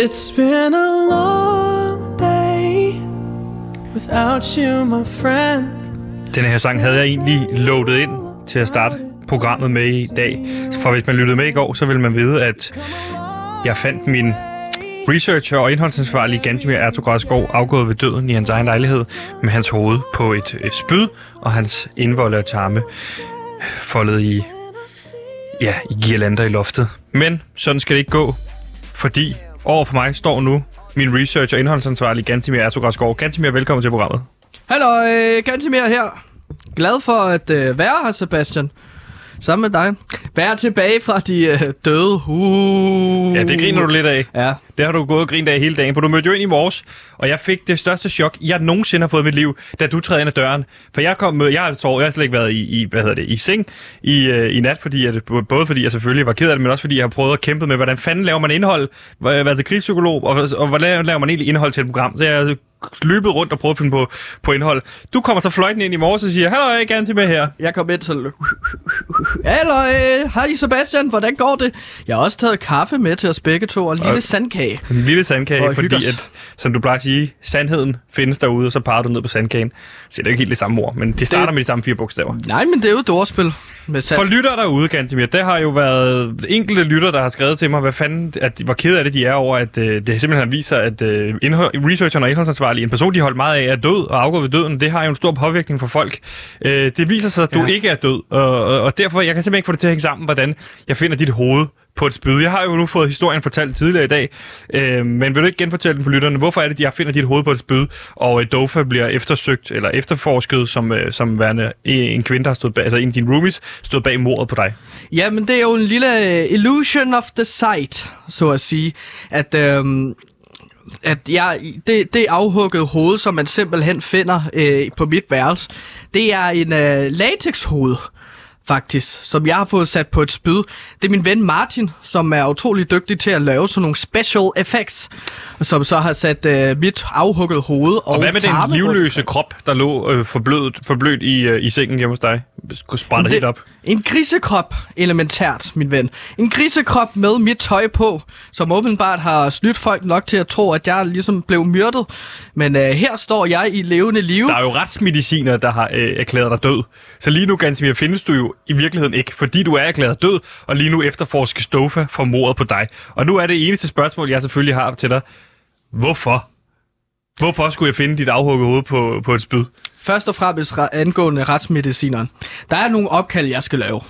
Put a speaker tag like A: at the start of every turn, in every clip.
A: It's been a long day without you, my friend.
B: Den her sang havde jeg egentlig loadet ind til at starte programmet med i dag. For hvis man lyttede med i går, så ville man vide, at jeg fandt min researcher og indholdsansvarlig Gantimir Ertugradskov afgået ved døden i hans egen lejlighed med hans hoved på et, et spyd og hans indvolde og tarme foldet i, ja, i girlander i loftet. Men sådan skal det ikke gå, fordi over for mig står nu min research- og indholdsansvarlig Gantimir Ertugradskov. Gantimir, velkommen til programmet.
C: Hallo, Gantimir her. Glad for at øh, være her, Sebastian. Sammen med dig. Være tilbage fra de øh, døde. Uh.
B: Ja, det griner du lidt af.
C: Ja.
B: Det har du gået og grint af hele dagen, for du mødte jo ind i morges, og jeg fik det største chok, jeg nogensinde har fået i mit liv, da du træder ind ad døren. For jeg kom jeg har, sovet, jeg har slet ikke været i, i hvad hedder det, i seng i, øh, i nat, fordi at, både fordi jeg selvfølgelig var ked af det, men også fordi jeg har prøvet at kæmpe med, hvordan fanden laver man indhold, været til krigspsykolog, og, og hvordan laver man egentlig indhold til et program. Så jeg løbet rundt og prøvet at finde på, på indhold. Du kommer så fløjten ind i morges og siger, hallo, jeg gerne til med her.
C: Jeg kom ind til... Hallo, øh, hej Sebastian, hvordan går det? Jeg har også taget kaffe med til os begge to, og en lille
B: Og-
C: sandkage.
B: En lille sandkage,
C: Og
B: fordi at, som du plejer at sige, sandheden findes derude, og så parer du ned på sandkagen. Så det er jo ikke helt det samme ord, men det starter
C: Det-
B: med de samme fire bogstaver.
C: Nej, men det er jo et ordspil. Med sand.
B: For lytter derude, Gantemir, der har jo været enkelte lytter, der har skrevet til mig, hvad fanden, at de var ked af det, de er over, at øh, det simpelthen viser, at øh, indhold, researcheren og indholdsansvarlig, en person, de holdt meget af, er død og afgået ved døden. Det har jo en stor påvirkning for folk. Øh, det viser sig, at du
C: Ja.
B: ikke er død, og, og, og derfor, jeg kan simpelthen ikke få det til at hænge sammen, hvordan jeg finder dit hoved på et spyd. Jeg har jo nu fået historien fortalt tidligere i dag, øh, men vil du ikke genfortælle den for lytterne? Hvorfor er det, at jeg finder dit hoved på et spyd, og øh, Dofa bliver eftersøgt eller efterforsket som, øh, som værende en kvinde, der har stået bag, altså en af dine roomies, stod bag mordet på dig?
C: Ja, men det er jo en lille øh, illusion of the sight, så at sige. At, Øh, at jeg, det, det afhuggede hoved, som man simpelthen finder øh, på mit værelse, det er en øh, latexhoved faktisk, som jeg har fået sat på et spyd. Det er min ven Martin, som er utrolig dygtig til at lave sådan nogle special effects, som så har sat øh, mit afhugget hoved og,
B: Og hvad med den livløse krop, der lå øh, forblødt, forblødt i, øh, i sengen hjemme hos dig? Skulle sprænde helt op.
C: En grisekrop, elementært, min ven. En grisekrop med mit tøj på, som åbenbart har snydt folk nok til at tro, at jeg ligesom blev myrdet. Men øh, her står jeg i levende liv.
B: Der er jo retsmediciner, der har øh, erklæret dig død. Så lige nu, Gansimir, findes du jo i virkeligheden ikke, fordi du er erklæret død, og lige nu efterforskes Stofa for mordet på dig. Og nu er det eneste spørgsmål, jeg selvfølgelig har til dig. Hvorfor? Hvorfor skulle jeg finde dit afhugget hoved på, på et spyd?
C: Først og fremmest re- angående retsmedicineren. Der er nogle opkald, jeg skal lave.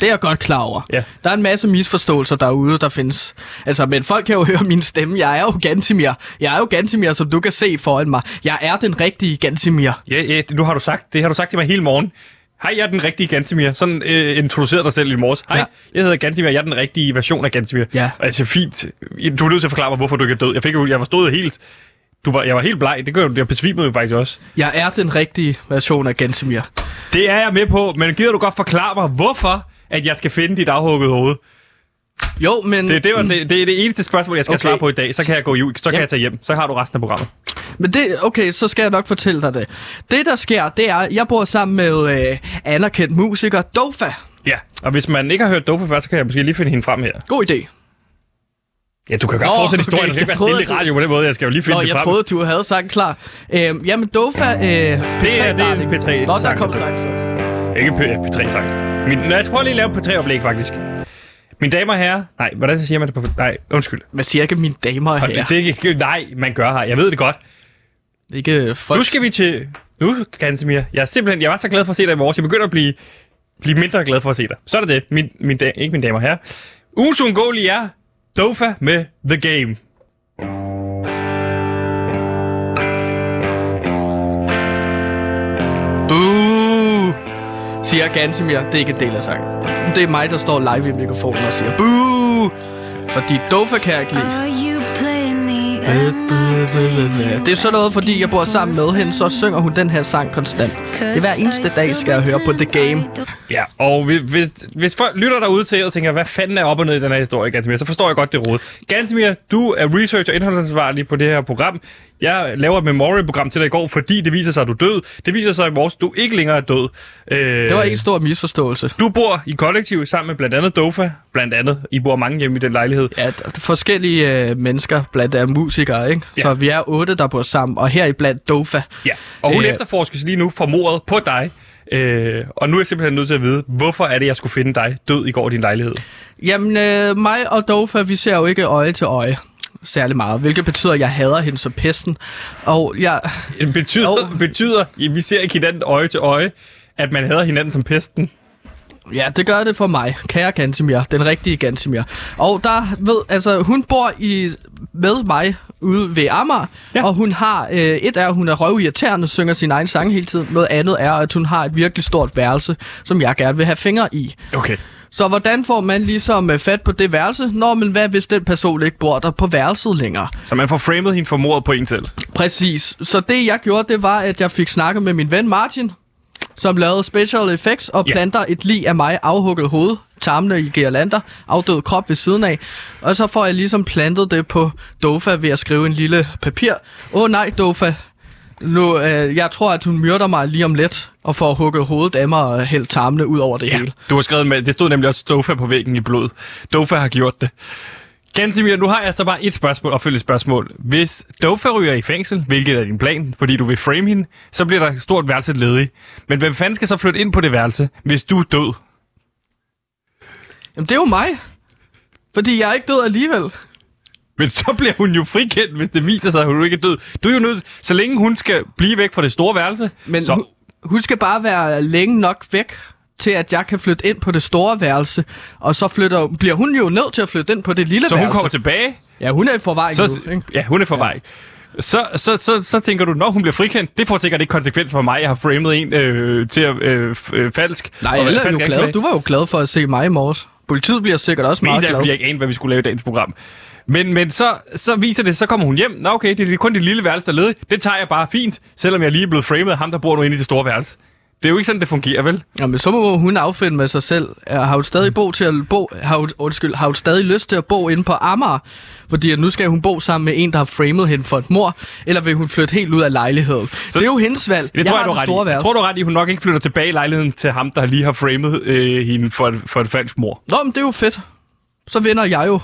C: Det er jeg godt klar over.
B: Ja.
C: Der er en masse misforståelser derude, der findes. Altså, men folk kan jo høre min stemme. Jeg er jo Gantimir. Jeg er jo Gantimir, som du kan se foran mig. Jeg er den rigtige Gantimir.
B: Ja, ja, nu har du sagt, det har du sagt til mig hele morgen. Hej, jeg er den rigtige Gantimir. Sådan øh, introducerede dig selv i morges. Hej,
C: Ja.
B: jeg hedder Gantimir. Jeg er den rigtige version af Gantimir.
C: Ja.
B: Altså fint. Du er nødt til at forklare mig, hvorfor du ikke er død. Jeg, fik jo, jeg var stået helt... Du var, jeg var helt bleg. Det gør du. Jeg besvimede jo faktisk også.
C: Jeg er den rigtige version af Gantimir.
B: Det er jeg med på, men gider du godt forklare mig, hvorfor at jeg skal finde dit afhuggede hoved?
C: Jo, men...
B: Det, det, var, det, det er det eneste spørgsmål, jeg skal
C: Okay.
B: svare på i dag. Så kan jeg gå ud, så kan
C: Jamen.
B: jeg tage hjem. Så har du resten af programmet.
C: Men det, okay, så skal jeg nok fortælle dig det. Det, der sker, det er, at jeg bor sammen med øh, anerkendt musiker Dofa.
B: Ja, og hvis man ikke har hørt Dofa før, så kan jeg måske lige finde hende frem her.
C: God idé.
B: Ja, du kan godt
C: Nå,
B: fortsætte
C: okay,
B: historien. Kan
C: jeg
B: ikke være stille i radio på den måde. Jeg skal jo lige finde
C: Nå,
B: det
C: jeg
B: frem.
C: troede, du havde sagt klar. Øhm, jamen, Dofa, øh, P3
B: det er
C: darling.
B: P3
C: Nå, der
B: sang,
C: kom så.
B: Ikke P- P3-sang. Min, jeg skal prøve lige at lave et P3-oplæg, faktisk. Mine damer og herrer... Nej, hvordan siger man det på... Nej, undskyld.
C: Hvad siger ikke mine damer og herrer?
B: Det er ikke... Nej, man gør her. Jeg ved det godt.
C: Ikke øh, folk.
B: Nu skal vi til... Nu, Gansimir. Jeg er simpelthen... Jeg var så glad for at se dig i morges. Jeg begynder at blive, blive mindre glad for at se dig. Så er det det. Min, min, da, ikke mine damer og herrer. Ugens uundgåelige er Dofa med The Game.
C: Boo! Siger Gansimir. Det er ikke en del af sangen. Det er mig, der står live i mikrofonen og siger Boo! Fordi Dofa kan jeg ikke lide.
D: Oh, you play me
C: Det er sådan noget, fordi jeg bor sammen med hende, så synger hun den her sang konstant. Det er hver eneste dag, skal jeg høre på The Game.
B: Ja, og hvis, hvis, folk lytter derude til og tænker, hvad fanden er op og ned i den her historie, Gansimir, så forstår jeg godt det råd. Gansimir, du er research- og indholdsansvarlig på det her program. Jeg laver et memorial-program til dig i går, fordi det viser sig, at du er død. Det viser sig i morges, at du ikke længere er død. Øh,
C: Det var en stor misforståelse.
B: Du bor i kollektiv sammen med blandt andet Dofa. Blandt andet. I bor mange hjemme i den lejlighed.
C: Ja, forskellige øh, mennesker, blandt andet musikere, ikke?
B: Ja.
C: Så vi er otte, der bor sammen, og her i blandt Dofa.
B: Ja. Og hun
C: Øh.
B: efterforskes lige nu for mordet på dig. Øh, og nu er jeg simpelthen nødt til at vide, hvorfor er det, jeg skulle finde dig død i går i din lejlighed?
C: Jamen, øh, mig og Dofa, vi ser jo ikke øje til øje særlig meget, hvilket betyder, at jeg hader hende som pesten. Og jeg,
B: betyder,
C: Jo.
B: betyder ja, vi ser ikke hinanden øje til øje, at man hader hinanden som pesten.
C: Ja, det gør det for mig, kære Gansimir, den rigtige Gansimir. Og der ved, altså, hun bor i, med mig ude ved Amager,
B: Ja.
C: og hun har, øh, et er, at hun er røvirriterende, synger sin egen sang hele tiden. Noget andet er, at hun har et virkelig stort værelse, som jeg gerne vil have fingre i.
B: Okay.
C: Så hvordan får man ligesom øh, fat på det værelse? Nå, men hvad hvis den person ikke bor der på værelset længere?
B: Så man får framet hende for mordet på en selv.
C: Præcis. Så det jeg gjorde, det var, at jeg fik snakket med min ven Martin, som lavede special effects og
B: Ja.
C: planter et lig af mig afhugget hoved, tarmene i girlander, afdød krop ved siden af. Og så får jeg ligesom plantet det på Dofa ved at skrive en lille papir. Åh oh, nej, Dofa. Nu, øh, jeg tror, at hun myrder mig lige om lidt, og får hugget hovedet af mig og hældt tarmene ud over det hele.
B: Du har skrevet med, det stod nemlig også Dofa på væggen i blod. Dofa har gjort det. Gansimir, nu har jeg så bare et spørgsmål, opfølgende spørgsmål. Hvis Dofa ryger i fængsel, hvilket er din plan, fordi du vil frame hende, så bliver der et stort værelse ledig. Men hvem fanden skal så flytte ind på det værelse, hvis du er død?
C: Jamen, det er jo mig. Fordi jeg er ikke død alligevel.
B: Men så bliver hun jo frikendt, hvis det viser sig, at hun ikke er død. Du er jo nødt, så længe hun skal blive væk fra det store værelse,
C: Men
B: så,
C: hun, hun skal bare være længe nok væk til, at jeg kan flytte ind på det store værelse. Og så flytter, bliver hun jo nødt til at flytte ind på det lille
B: så hun
C: værelse.
B: kommer tilbage,
C: Ja, hun er i forvejen
B: så,
C: nu, ikke?
B: ja, hun er for vej. Så, så, så, så tænker du, når hun bliver frikendt, det får sikkert ikke konsekvenser for mig. Jeg har framet en øh, til at øh, øh, falsk.
C: Nej,
B: og
C: er jo
B: anklage.
C: Du var jo glad for at se mig i morges. Politiet bliver sikkert også meget
B: Mest af,
C: glad.
B: fordi jeg ikke anede, hvad vi skulle lave i dagens program. Men, men så, så viser det, så kommer hun hjem. Nå okay, det er kun det lille værelse, der er ledigt. Det tager jeg bare fint, selvom jeg lige er blevet framet af ham, der bor nu inde i det store værelse. Det er jo ikke sådan, det fungerer, vel?
C: Jamen, så må hun affinde med sig selv. Har hun stadig bo til at bo, har hun, undskyld, har hun stadig lyst til at bo inde på Amager? Fordi at nu skal hun bo sammen med en, der har framet hende for et mor, eller vil hun flytte helt ud af lejligheden? Så, det er jo hendes valg.
B: Det tror jeg,
C: har
B: du ret
C: store.
B: Jeg tror, du ret i, at hun nok ikke flytter tilbage i lejligheden til ham, der lige har framet øh, hende for, et- for et falsk mor.
C: Nå, men det er jo fedt. Så vinder jeg jo.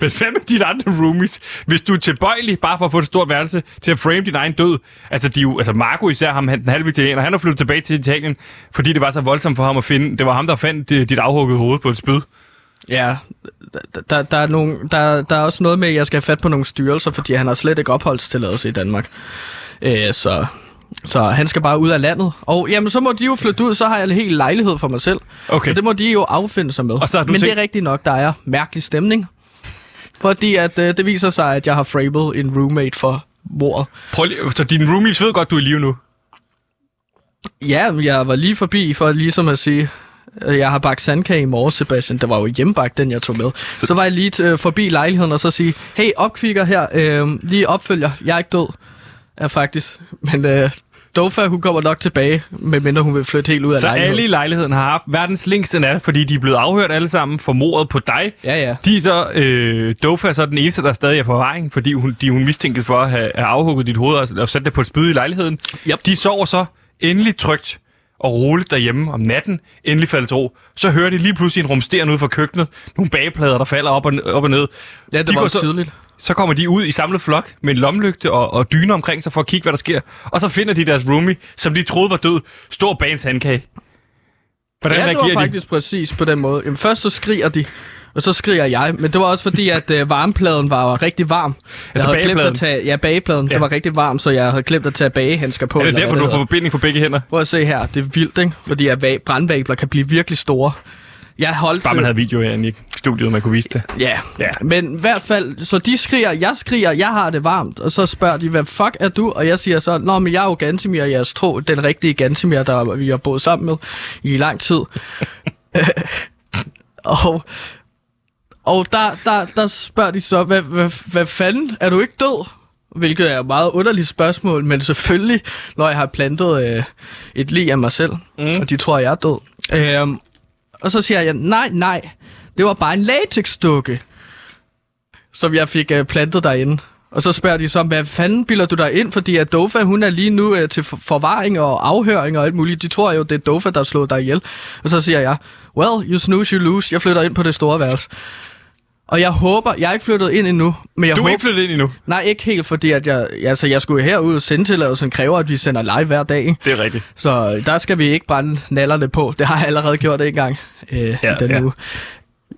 B: Men hvad med dine andre roomies? Hvis du er tilbøjelig bare for at få et stort værelse til at frame din egen død. Altså, de jo, altså Marco især, ham, han, den halve italiener, han har flyttet tilbage til Italien, fordi det var så voldsomt for ham at finde. Det var ham, der fandt dit afhuggede hoved på et spyd.
C: Ja, der, der, der, er nogle, der, der er også noget med, at jeg skal have fat på nogle styrelser, fordi han har slet ikke opholdstilladelse i Danmark. Øh, så, så han skal bare ud af landet. Og jamen, så må de jo flytte ud, så har jeg en hel lejlighed for mig selv.
B: Okay.
C: Og det må de jo affinde sig med.
B: Og så
C: Men
B: tænkt-
C: det er rigtigt nok, der er mærkelig stemning. Fordi at, øh, det viser sig, at jeg har framed en roommate for mordet.
B: Prøv lige, så dine roomies ved godt, du er i live nu.
C: Ja, jeg var lige forbi for ligesom at sige, at jeg har bagt sandkage i morges, Sebastian. Det var jo hjemmebagt, den jeg tog med. Så, så var jeg lige øh, forbi lejligheden og så sige, hey, opkvikker her, øh, lige opfølger, jeg er ikke død. Ja, faktisk. Men øh, Dofa, hun kommer nok tilbage, medmindre hun vil flytte helt ud af
B: Så
C: lejligheden.
B: alle i lejligheden har haft verdens længste nat, fordi de er blevet afhørt alle sammen for mordet på dig.
C: Ja, ja.
B: De er så, øh, Dofa er så den eneste, der stadig er på vejen, fordi hun, de, hun mistænkes for at have, have afhugget dit hoved og, og sat det på et spyd i lejligheden.
C: Yep.
B: De sover så endelig trygt og roligt derhjemme om natten, endelig falder til ro. Så hører de lige pludselig en rumsteren ud fra køkkenet, nogle bageplader, der falder op og, op og ned.
C: Ja, det
B: de
C: var
B: går så,
C: tydeligt.
B: Så kommer de ud i samlet flok med en lomlygte og, og dyner omkring sig for at kigge, hvad der sker. Og så finder de deres roomie, som de troede var død, stor bag en sandkage. Hvordan
C: ja, det var
B: de?
C: faktisk præcis på den måde. Jamen, først så skriger de, og så skriger jeg. Men det var også fordi, at øh, varmepladen var rigtig varm. Jeg
B: Altså
C: havde glemt at tage, ja, bagepladen. Ja. Det var rigtig varm, så jeg havde glemt at tage bagehandsker på.
B: Er det derfor, du får
C: hedder.
B: forbinding på begge hænder?
C: Prøv at se her. Det er vildt, ikke? Fordi at va- brandvabler kan blive virkelig store. Jeg holdt...
B: Bare man havde video herinde i studiet, man kunne vise det.
C: Ja.
B: Ja.
C: men i hvert fald, så de skriger, jeg skriger, jeg har det varmt, og så spørger de, hvad fuck er du? Og jeg siger så, nå, men jeg er jo Gansimir, jeres tro, den rigtige Gansimir, der vi har boet sammen med i lang tid. og og der, der, der spørger de så, hvad, hvad, hvad fanden, er du ikke død? Hvilket er et meget underligt spørgsmål, men selvfølgelig, når jeg har plantet øh, et lig af mig selv, mm. og de tror, jeg er død. Øhm, og så siger jeg, nej, nej, det var bare en latexdukke, som jeg fik øh, plantet derinde. Og så spørger de så, hvad fanden bilder du dig ind? Fordi at Dofa, hun er lige nu øh, til forvaring og afhøring og alt muligt. De tror jo, det er Dofa, der har slået dig ihjel. Og så siger jeg, well, you snooze, you lose. Jeg flytter ind på det store værelse. Og jeg håber, jeg er ikke flyttet ind endnu, men jeg
B: Du er
C: håber,
B: ikke flyttet ind endnu.
C: Nej, ikke helt, fordi at jeg, altså, jeg skulle herud og sendetilladelsen kræver, at vi sender live hver dag. Ikke?
B: Det er rigtigt.
C: Så der skal vi ikke brænde nallerne på. Det har jeg allerede gjort en gang øh, ja, i den
B: ja.
C: uge.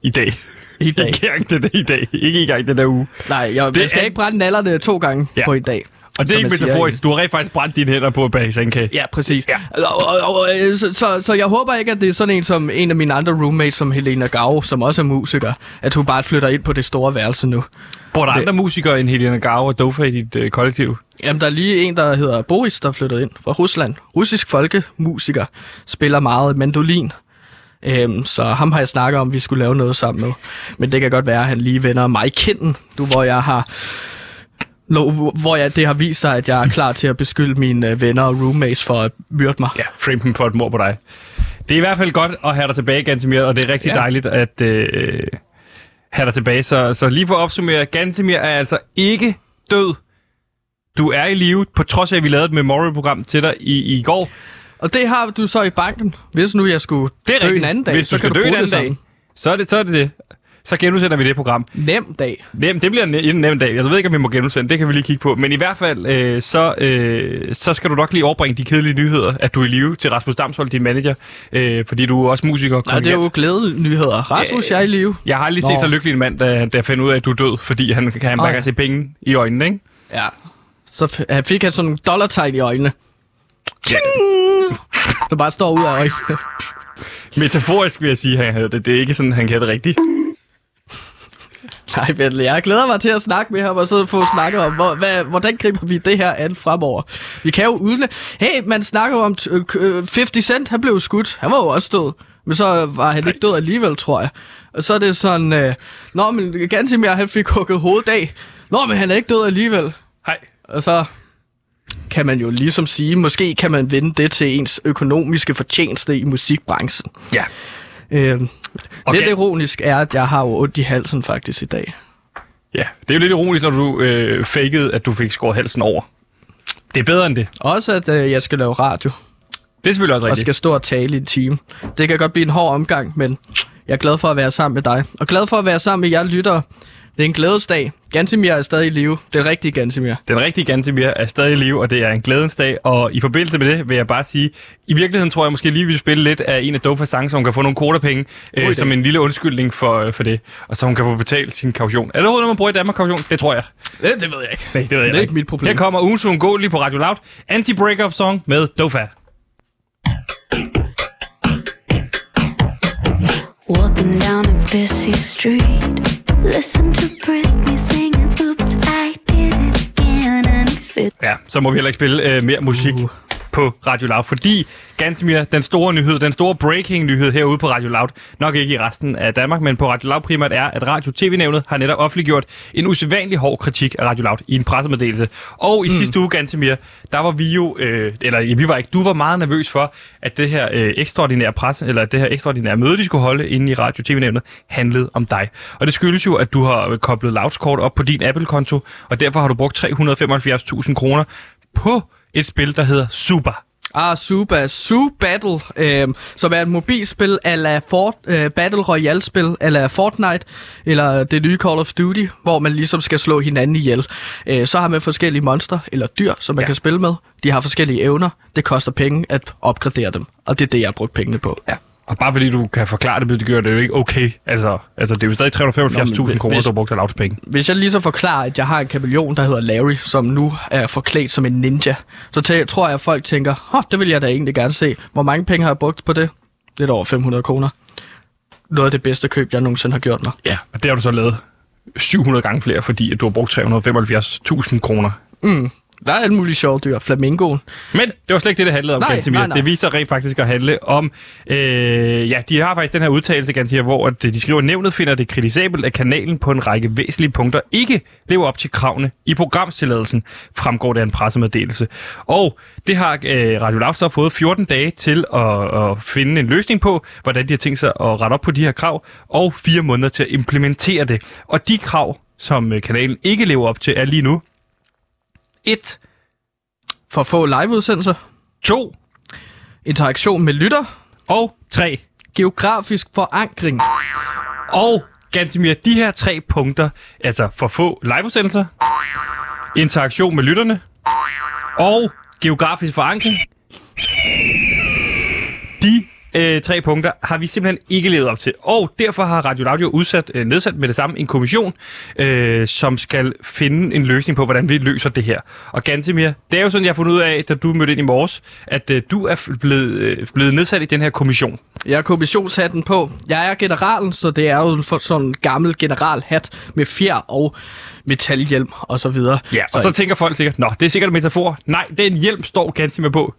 B: I dag.
C: I dag.
B: Ikke der i dag. Ikke engang den der uge.
C: Nej, jeg,
B: Det
C: jeg skal
B: er-
C: ikke brænde nallerne to gange
B: ja.
C: på en dag.
B: Og det er ikke
C: jeg siger,
B: metaforisk. Du har rent faktisk brændt dine hænder på at bage sandkage.
C: Ja, præcis.
B: Ja.
C: Og, og, og, øh, så, så, så jeg håber ikke, at det er sådan en som en af mine andre roommates, som Helena Gau, som også er musiker, at hun bare flytter ind på det store værelse nu.
B: Bor der
C: Det-
B: andre musikere end Helena Gau og Dofa i dit øh, kollektiv?
C: Jamen, der er lige en, der hedder Boris, der er flyttet ind fra Rusland. Russisk folkemusiker. Spiller meget mandolin. Øhm, så ham har jeg snakket om, at vi skulle lave noget sammen med. Men det kan godt være, at han lige vender mig i kinden, du, hvor jeg har... Hvor jeg, det har vist sig, at jeg er klar til at beskylde mine øh, venner og roommates for at myrde mig.
B: Ja, frame dem for et mor på dig. Det er i hvert fald godt at have dig tilbage, Gantemir, og det er rigtig ja. Dejligt at øh, have dig tilbage. Så, så lige for at opsummere, Gantemir er altså ikke død. Du er i live, på trods af, at vi lavede et memorial-program til dig i, i går.
C: Og det har du så i banken. Hvis nu jeg skulle
B: Det er
C: dø
B: rigtigt.
C: en anden dag,
B: Hvis du
C: så
B: skal
C: kan du
B: dø en anden dag, så er det så er det. det. Så genudsender vi det program.
C: nem dag.
B: Nem, det bliver en, en nem dag. Jeg ved ikke, om vi må genudsende. Det kan vi lige kigge på. Men i hvert fald, øh, så, øh, så skal du nok lige overbringe de kedelige nyheder, at du er i live til Rasmus Damshold, din manager. Øh, fordi du er også musiker. og
C: Nej, det er jo glædelige nyheder. Rasmus, jeg er i live.
B: Jeg har aldrig set så lykkelig en mand, da jeg fandt ud af, at du er død, fordi han, han bare kan se penge i øjnene, ikke?
C: Ja. Så han fik han sådan nogle dollartegn i øjnene.
B: Ja.
C: Der bare står ud af øjnene.
B: Metaforisk vil jeg sige, at han havde det. Det er ikke sådan, han kan det rigtigt.
C: Nej, Bentley, jeg glæder mig til at snakke med ham, og så få snakket om, hvor, hvad, hvordan griber vi det her an fremover. Vi kan jo udle... Hey, man snakker om øh, 50 Cent, han blev skudt. Han var jo også død. Men så var han ikke død alligevel, tror jeg. Og så er det sådan... Øh, Nå, men Gansimir, han fik hugget hovedet af. Nå, men han er ikke død alligevel.
B: Hej.
C: Og så kan man jo ligesom sige, måske kan man vende det til ens økonomiske fortjeneste i musikbranchen.
B: Ja.
C: Øh,
B: Okay.
C: Lidt ironisk er, at jeg har jo ondt i halsen faktisk i dag.
B: Ja, det er jo lidt ironisk, når du øh, fakede, at du fik skåret halsen over. Det er bedre end det.
C: Også at øh, jeg skal lave radio,
B: Det er selvfølgelig også
C: og
B: rigtigt.
C: skal stå og tale i en time. Det kan godt blive en hård omgang, men jeg er glad for at være sammen med dig. Og glad for at være sammen med jer lyttere. Det er en glædesdag. Gansimir er stadig i live. Det er rigtigt, Gansimir.
B: Den rigtige Gantemir er stadig i live, og det er en glædens dag. Og i forbindelse med det vil jeg bare sige, i virkeligheden tror jeg måske lige, vi vil spille lidt af en af Dofas sange, så hun kan få nogle kodapenge, øh, som en lille undskyldning for, for det. Og så hun kan få betalt sin kaution. Er det noget, man bruger i Danmark kaution? Det tror jeg.
C: Det, det ved jeg ikke.
B: Nej, det ved jeg
C: Det er ikke mit problem.
B: Her kommer ugens uundgåelige på Radio Loud. Anti-breakup song med Dofa.
D: Walking down a busy street. Listen to Britney singing, Oops, I did it again. And it fit
B: Ja, så må vi heller ikke spille øh, mere musik uh. På Radio Loud, fordi Gansmir, den store nyhed, den store breaking nyhed herude på Radio Loud, nok ikke i resten af Danmark, men på Radio Loud primært er, at Radio TV-nævnet har netop offentliggjort en usædvanlig hård kritik af Radio Loud i en pressemeddelelse. Og i mm. sidste uge, Gansmir, der var vi jo, øh, eller ja, vi var ikke, du var meget nervøs for, at det her øh, ekstraordinære pres, eller det her ekstraordinære møde, de skulle holde inde i Radio TV-nævnet, handlede om dig. Og det skyldes jo, at du har øh, koblet Louds-kort op på din Apple-konto, og derfor har du brugt 375.000 kroner på et spil, der hedder Super.
C: Ah, Suba. Su Battle, øh, som er et mobilspil ala Fort, øh, Battle Royale-spil ala Fortnite, eller det nye Call of Duty, hvor man ligesom skal slå hinanden ihjel. Øh, så har man forskellige monster eller dyr, som man
B: ja.
C: kan spille med. De har forskellige evner. Det koster penge at opgradere dem, og det er det, jeg har brugt pengene på.
B: Ja. Og bare fordi du kan forklare det, betyder det jo ikke okay. Altså, altså det er jo stadig 375.000
C: hvis-
B: kroner, du har brugt af Louds penge.
C: Hvis jeg lige så forklarer, at jeg har en kameleon, der hedder Larry, som nu er forklædt som en ninja, så tæ- tror jeg, at folk tænker, Hå, det vil jeg da egentlig gerne se. Hvor mange penge har jeg brugt på det? Lidt over 500 kroner. Noget af det bedste køb, jeg nogensinde har gjort mig.
B: Ja. Og det har du så lavet 700 gange flere, fordi at du har brugt 375.000 kroner.
C: Der er alle mulige sjove dyr. Flamingoen.
B: Men det var slet ikke det, det handlede om,
C: Nej,
B: Gantemir.
C: nej, nej.
B: Det viser rent faktisk at handle om... Øh, ja, de har faktisk den her udtalelse, Gantemir, hvor at de skriver, nævnet finder det kritisabelt, at kanalen på en række væsentlige punkter ikke lever op til kravene i programstilladelsen, fremgår det af en pressemeddelelse. Og det har øh, Radio Loud så fået 14 dage til at, at finde en løsning på, hvordan de har tænkt sig at rette op på de her krav, og fire måneder til at implementere det. Og de krav, som øh, kanalen ikke lever op til, er lige nu 1,
C: For få liveudsendelser,
B: 2
C: interaktion med lytter,
B: og 3.
C: geografisk forankring.
B: Og Gantimir, de her tre punkter, altså for få liveudsendelser, interaktion med lytterne og geografisk forankring, de øh, tre punkter har vi simpelthen ikke levet op til. Og derfor har Radio Audio udsat, øh, nedsat med det samme en kommission, øh, som skal finde en løsning på, hvordan vi løser det her. Og Gantimir, det er jo sådan, jeg har fundet ud af, da du mødte ind i morges, at øh, du er blevet, øh, blevet nedsat i den her kommission.
C: Jeg har kommissionshatten på. Jeg er generalen, så det er jo for sådan en gammel generalhat med fjer og metalhjelm og så videre.
B: Ja, og så tænker folk sikkert, nå, det er sikkert en metafor. Nej, det er en hjelm, står Gantimir på.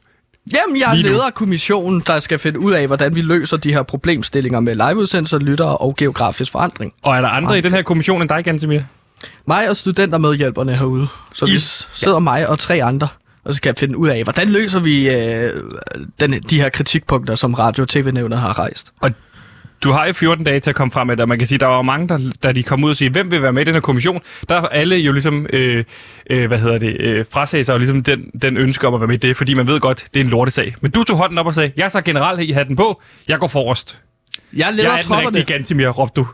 C: Jamen, jeg
B: Lige nu.
C: leder kommissionen, der skal finde ud af, hvordan vi løser de her problemstillinger med liveudsendelser, lyttere og geografisk forandring.
B: Og er der andre i den her kommission end dig, Gantemir?
C: Mig og studentermedhjælperne herude. Så
B: I-
C: vi sidder mig og tre andre, og skal finde ud af, hvordan løser vi øh, den, de her kritikpunkter, som Radio- og TV-nævnet har rejst.
B: Og du har jo 14 dage til at komme frem med det, og man kan sige, der var mange, der, da de kom ud og sige, hvem vil være med i den her kommission, der er alle jo ligesom, øh, øh, hvad hedder det, øh, frasagde sig jo ligesom den, den ønske om at være med i det, fordi man ved godt, det er en lortesag. Men du tog hånden op og sagde, jeg så general i hatten på, jeg går forrest.
C: Jeg
B: Jeg er den rigtige Gantemir, råbte du.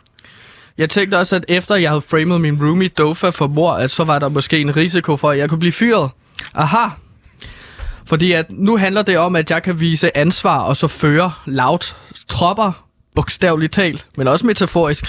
C: Jeg tænkte også, at efter jeg havde framet min roomie Dofa for mor, at så var der måske en risiko for, at jeg kunne blive fyret. Aha. Fordi at nu handler det om, at jeg kan vise ansvar og så føre loud tropper, bogstaveligt talt, men også metaforisk,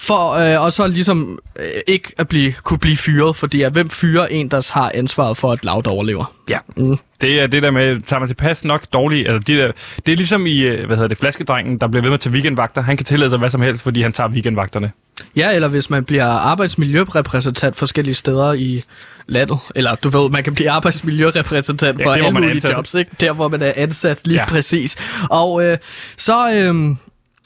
C: for øh, og så ligesom øh, ikke at blive, kunne blive fyret, fordi at hvem fyrer en, der har ansvaret for, at loud overlever?
B: Ja.
C: Mm.
B: Det er det der med, tager man tilpas nok dårligt, altså det, der, det er ligesom i, øh, hvad hedder det, flaskedrengen, der bliver ved med at tage weekendvagter. Han kan tillade sig hvad som helst, fordi han tager weekendvagterne.
C: Ja, eller hvis man bliver arbejdsmiljørepræsentant forskellige steder i landet. Eller du ved, man kan blive arbejdsmiljørepræsentant
B: Ja,
C: for alle mulige jobs, ikke? Der, hvor man er ansat lige
B: ja.
C: præcis. Og øh, så, øh,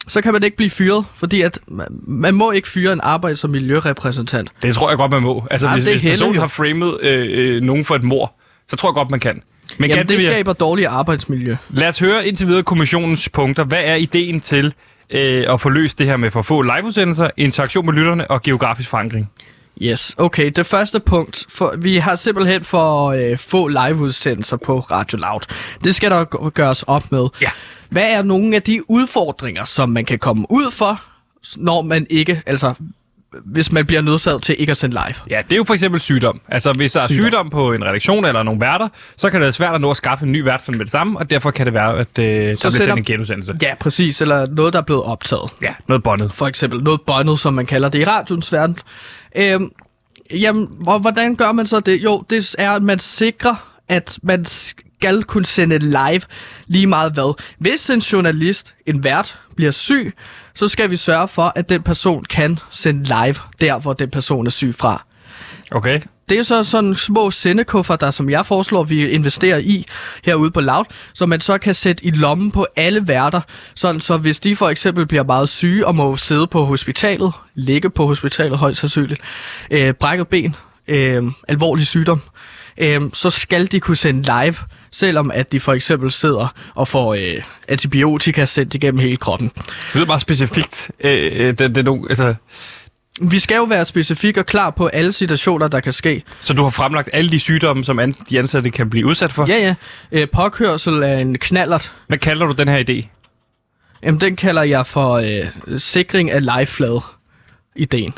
C: så kan man ikke blive fyret, fordi at man, man må ikke fyre en arbejds- og miljørepræsentant.
B: Det tror jeg godt, man må. Altså,
C: Jamen,
B: hvis, hvis personen
C: jo.
B: har framet øh, øh, nogen for et mor, så tror jeg godt, man kan. Men
C: Jamen, det skaber dårligt arbejdsmiljø.
B: lad os høre indtil videre kommissionens punkter. Hvad er ideen til øh, at få løst det her med for få liveudsendelser, interaktion med lytterne og geografisk forankring?
C: Yes, okay. Det første punkt, for, vi har simpelthen for øh, få liveudsendelser på Radio Loud. Det skal der gøres op med.
B: Ja.
C: Hvad er nogle af de udfordringer, som man kan komme ud for, når man ikke, altså hvis man bliver nødsaget til ikke at sende live?
B: Ja, det er jo for eksempel sygdom. Altså, hvis der er
C: Sygdom.
B: på en redaktion eller nogle værter, så kan det være svært at nå at skaffe en ny vært med det samme, og derfor kan det være, at øh, der bliver
C: sætter-
B: sendt en genudsendelse.
C: Ja, præcis. Eller noget, der er blevet optaget.
B: Ja, noget bondet.
C: For eksempel noget båndet, som man kalder det i radions verden. Øhm, jamen, og hvordan gør man så det? Jo, det er, at man sikrer, at man skal kunne sende live lige meget hvad. Hvis en journalist, en vært, bliver syg, så skal vi sørge for, at den person kan sende live der, hvor den person er syg fra.
B: Okay.
C: Det er så sådan små sendekuffer, der som jeg foreslår, vi investerer i herude på Loud, så man så kan sætte i lommen på alle værter, sådan så hvis de for eksempel bliver meget syge og må sidde på hospitalet, ligge på hospitalet højst sandsynligt, øh, brækket ben, øh, alvorlig sygdom, øh, så skal de kunne sende live, selvom at de for eksempel sidder og får øh, antibiotika sendt igennem hele kroppen.
B: Det lyder meget specifikt. Øh, øh, det, det er nogle, altså,
C: Vi skal jo være specifikke og klar på alle situationer, der kan ske.
B: så du har fremlagt alle de sygdomme, som an, de ansatte kan blive udsat for?
C: Ja, ja. Øh, påkørsel af en knallert,
B: Hvad kalder du den her idé?
C: Jamen, den kalder jeg for øh, sikring af liveflade ideen.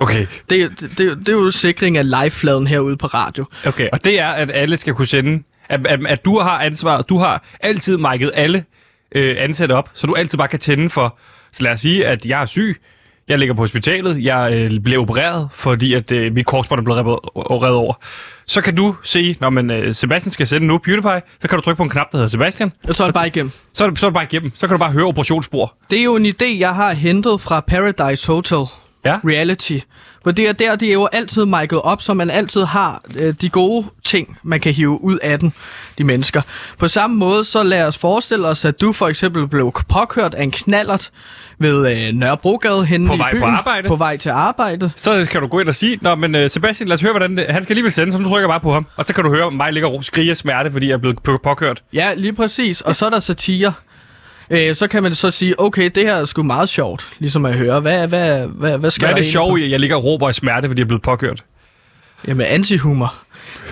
B: Okay.
C: Det, det, det, det er jo sikring af livefladen herude på radio.
B: Okay, og det er, at alle skal kunne sende, at, at, at du har ansvaret, du har altid mic'et alle øh, ansatte op, så du altid bare kan tænde for, så lad os sige, at jeg er syg, jeg ligger på hospitalet, jeg øh, bliver opereret, fordi at øh, mit korsbånd er blevet revet- revet over. Så kan du se, når man, øh, Sebastian skal sende nu PewDiePie, så kan du trykke på en knap, der hedder Sebastian.
C: Jeg tager det bare igennem.
B: Så er, det, så er det bare igennem. Så kan du bare høre operationsspor.
C: Det er jo en idé, jeg har hentet fra Paradise Hotel
B: Ja.
C: Reality. For det er der, de er jo altid mic'et op, så man altid har øh, de gode ting, man kan hive ud af den, de mennesker. På samme måde, så lad os forestille os, at du for eksempel blev påkørt af en knallert ved øh, Nørrebrogade henne
B: På
C: i
B: vej på
C: byen.
B: arbejde.
C: På vej til arbejde.
B: Så kan du gå ind og sige, Nå, men uh, Sebastian, lad os høre, hvordan det, han skal alligevel sende, så du trykker bare på ham. Og så kan du høre, mig ligger og skrige af smerte, fordi jeg er blevet på- påkørt.
C: Ja, lige præcis. Og så er der satire. Øh, så kan man så sige, okay, det her er sgu meget sjovt, ligesom at høre. Hvad, hvad, hvad, hvad skal
B: Hvad er det sjove i, at jeg ligger og råber i smerte, fordi jeg er blevet påkørt?
C: Jamen, antihumor.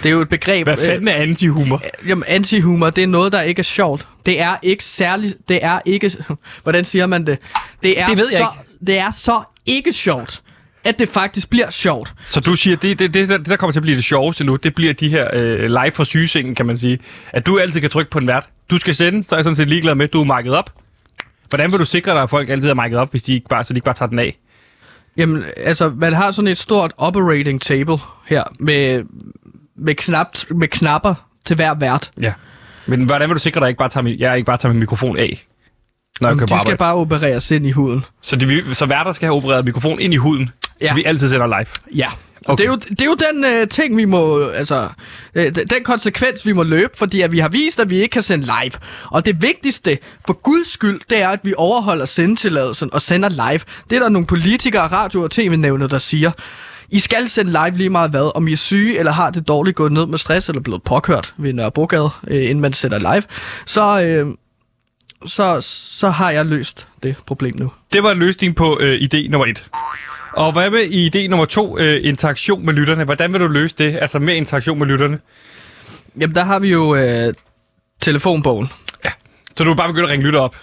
C: Det er jo et begreb.
B: Hvad fanden er antihumor?
C: Øh, jamen, antihumor, det er noget, der ikke er sjovt. Det er ikke særligt... Det er ikke... Hvordan siger man det? Det, er
B: Det ved jeg
C: så, Det er så ikke sjovt, at det faktisk bliver sjovt.
B: Så du siger, det, det, det, det der kommer til at blive det sjoveste nu, det bliver de her øh, live fra sygesengen, kan man sige. At du altid kan trykke på en vært. Du skal sende, så er jeg sådan set ligeglad med, at du er markedet op. Hvordan vil du sikre dig, at folk altid er markedet op, hvis de ikke bare, så de ikke bare tager den af?
C: Jamen, altså, man har sådan et stort operating table her, med, med, knap, med knapper til hver vært.
B: Ja. Men hvordan vil du sikre dig, at jeg ikke bare tager min, jeg ikke bare tager min mikrofon af? Når jeg
C: Jamen,
B: på
C: de skal bare opereres ind i huden.
B: Så, de, så værter skal have opereret mikrofon ind i huden. Ja. så vi altid sender live.
C: Ja. Og
B: Okay.
C: det, er jo, det er jo den øh, ting, vi må, altså, øh, den konsekvens, vi må løbe, fordi at vi har vist, at vi ikke kan sende live. Og det vigtigste, for guds skyld, det er, at vi overholder sendetilladelsen og sender live. Det er der nogle politikere, radio- og tv-nævnet, der siger. I skal sende live lige meget hvad, om I er syge eller har det dårligt gået ned med stress eller blevet påkørt ved Nørrebrogade, øh, inden man sætter live, så, øh, så, så har jeg løst det problem nu.
B: Det var en løsning på øh, idé nummer et. Og hvad med idé nummer to, øh, interaktion med lytterne? Hvordan vil du løse det? Altså mere interaktion med lytterne?
C: Jamen, der har vi jo øh, telefonbogen.
B: Så du vil bare begynde at ringe lytter op?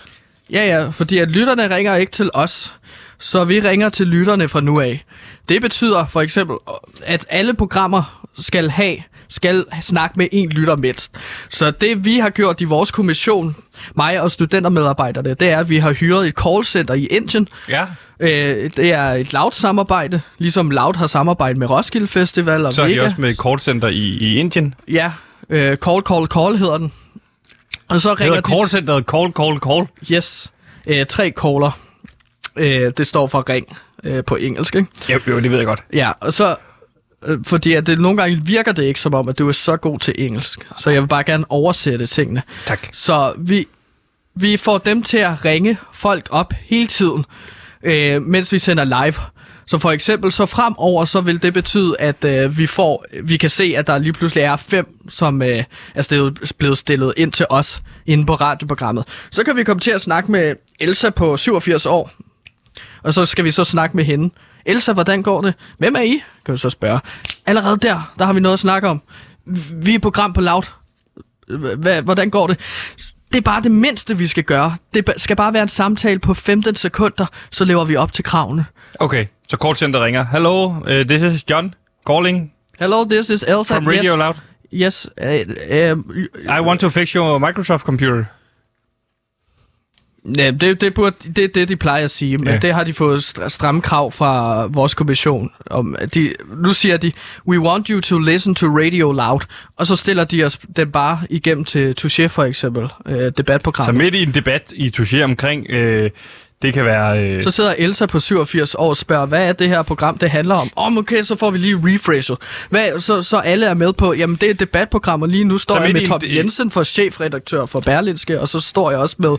C: Ja, ja, fordi at lytterne ringer ikke til os, så vi ringer til lytterne fra nu af. Det betyder for eksempel, at alle programmer skal have skal snakke med en lytter mindst. Så det vi har gjort i vores kommission, mig og studentermedarbejderne, det er, at vi har hyret et callcenter i Indien.
B: Ja.
C: Øh, det er et Loud-samarbejde, ligesom Loud har samarbejdet med Roskilde Festival og
B: Så er de
C: Vega.
B: også med callcenter i, i Indien.
C: Ja, øh, Call, Call, Call hedder den. Og så ringer
B: Hedder
C: de...
B: callcenteret call, call, call?
C: Yes. Øh, tre caller. Øh, det står for ring øh, på engelsk, ikke?
B: Jo, jo, det ved jeg godt.
C: Ja, og så... Øh, fordi at det, nogle gange virker det ikke som om, at du er så god til engelsk. Så jeg vil bare gerne oversætte tingene.
B: Tak.
C: Så vi, vi får dem til at ringe folk op hele tiden, øh, mens vi sender live. Så for eksempel, så fremover, så vil det betyde, at øh, vi får, vi kan se, at der lige pludselig er fem, som øh, er stillet, blevet stillet ind til os inde på radioprogrammet. Så kan vi komme til at snakke med Elsa på 87 år, og så skal vi så snakke med hende. Elsa, hvordan går det? Hvem er I? Kan vi så spørge. Allerede der, der har vi noget at snakke om. Vi er et program på Loud. Hvordan går det? Det er bare det mindste, vi skal gøre. Det skal bare være en samtale på 15 sekunder, så lever vi op til kravene.
B: Okay, så callcenter ringer. Hello, uh, this is John calling
C: Hello, this is Elsa.
B: from Radio
C: yes,
B: Loud.
C: Yes. Uh, uh,
B: I want to fix your Microsoft computer.
C: Ja, det, det, burde, det er det, de plejer at sige, men
B: Ja.
C: det har de fået str- stramme krav fra vores kommission. Om, de, nu siger de, we want you to listen to Radio Loud, og så stiller de os den bare igennem til Touché for eksempel, øh,
B: Så
C: debatprogrammet.
B: midt i en debat i Touché omkring, øh, det kan være... Øh,
C: Så sidder Elsa på 87 år og spørger, hvad er det her program, det handler om? Om okay, så får vi lige refreshet. Hvad, så, så alle er med på, jamen det er et debatprogram, og lige nu står
B: Så
C: jeg med
B: en-
C: Tom Jensen for chefredaktør for Berlinske, og så står jeg også med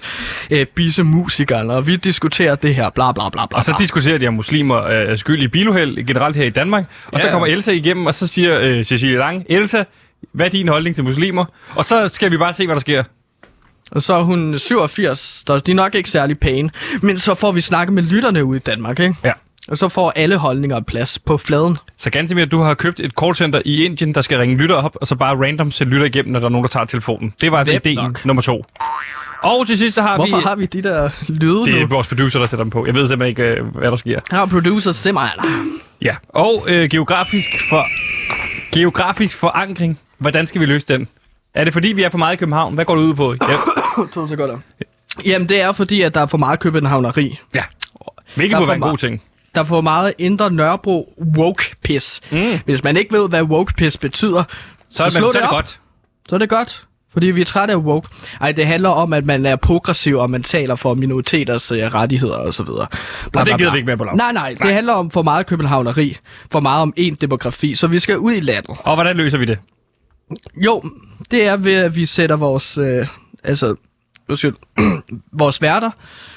C: øh, Bisse Musikeren, og vi diskuterer det her, bla bla bla bla.
B: og så diskuterer de, om muslimer er skyld i biluheld generelt her i Danmark. Og så
C: Ja.
B: kommer Elsa igennem, og så siger øh, Cecilie Lang, Elsa, hvad er din holdning til muslimer? Og så skal vi bare se, hvad der sker.
C: Og så er hun 87, så de er nok ikke særlig pæne. Men så får vi snakket med lytterne ude i Danmark, ikke?
B: Ja.
C: Og så får alle holdninger plads på fladen.
B: Så Gantemir, du har købt et callcenter i Indien, der skal ringe lytter op, og så bare random sætte lytter igennem, når der er nogen, der tager telefonen. Det var altså
C: nok.
B: nummer to. Og til sidst så har
C: Hvorfor
B: vi...
C: har vi de der lyde
B: Det er
C: nu?
B: vores producer, der sætter dem på. Jeg ved simpelthen ikke, øh, hvad der sker.
C: Her er producer simpelthen.
B: Ja, og øh, geografisk, for, geografisk forankring. Hvordan skal vi løse den? Er det fordi, vi er for meget i København? Hvad går det ud på? Ja.
C: To sekunder. Jamen, det er fordi, at der er for meget københavneri.
B: ja. Hvilket
C: for
B: være en god ting.
C: Der er for meget indre Nørrebro woke-pis.
B: Mm.
C: Hvis man ikke ved, hvad woke-pis betyder,
B: Så,
C: slå
B: man, så er det godt.
C: så er det godt. Fordi vi er trætte af woke. Ej, det handler om, at man er progressiv, og man taler for minoriteters uh, rettigheder og så videre. Bla,
B: Og det gider vi ikke mere på lav.
C: Nej, nej, det handler om for meget københavneri. For meget om én demografi. Så vi skal ud i landet.
B: Og hvordan løser vi det?
C: Jo, det er ved, at vi sætter vores... Øh, altså, undskyld, vores værter,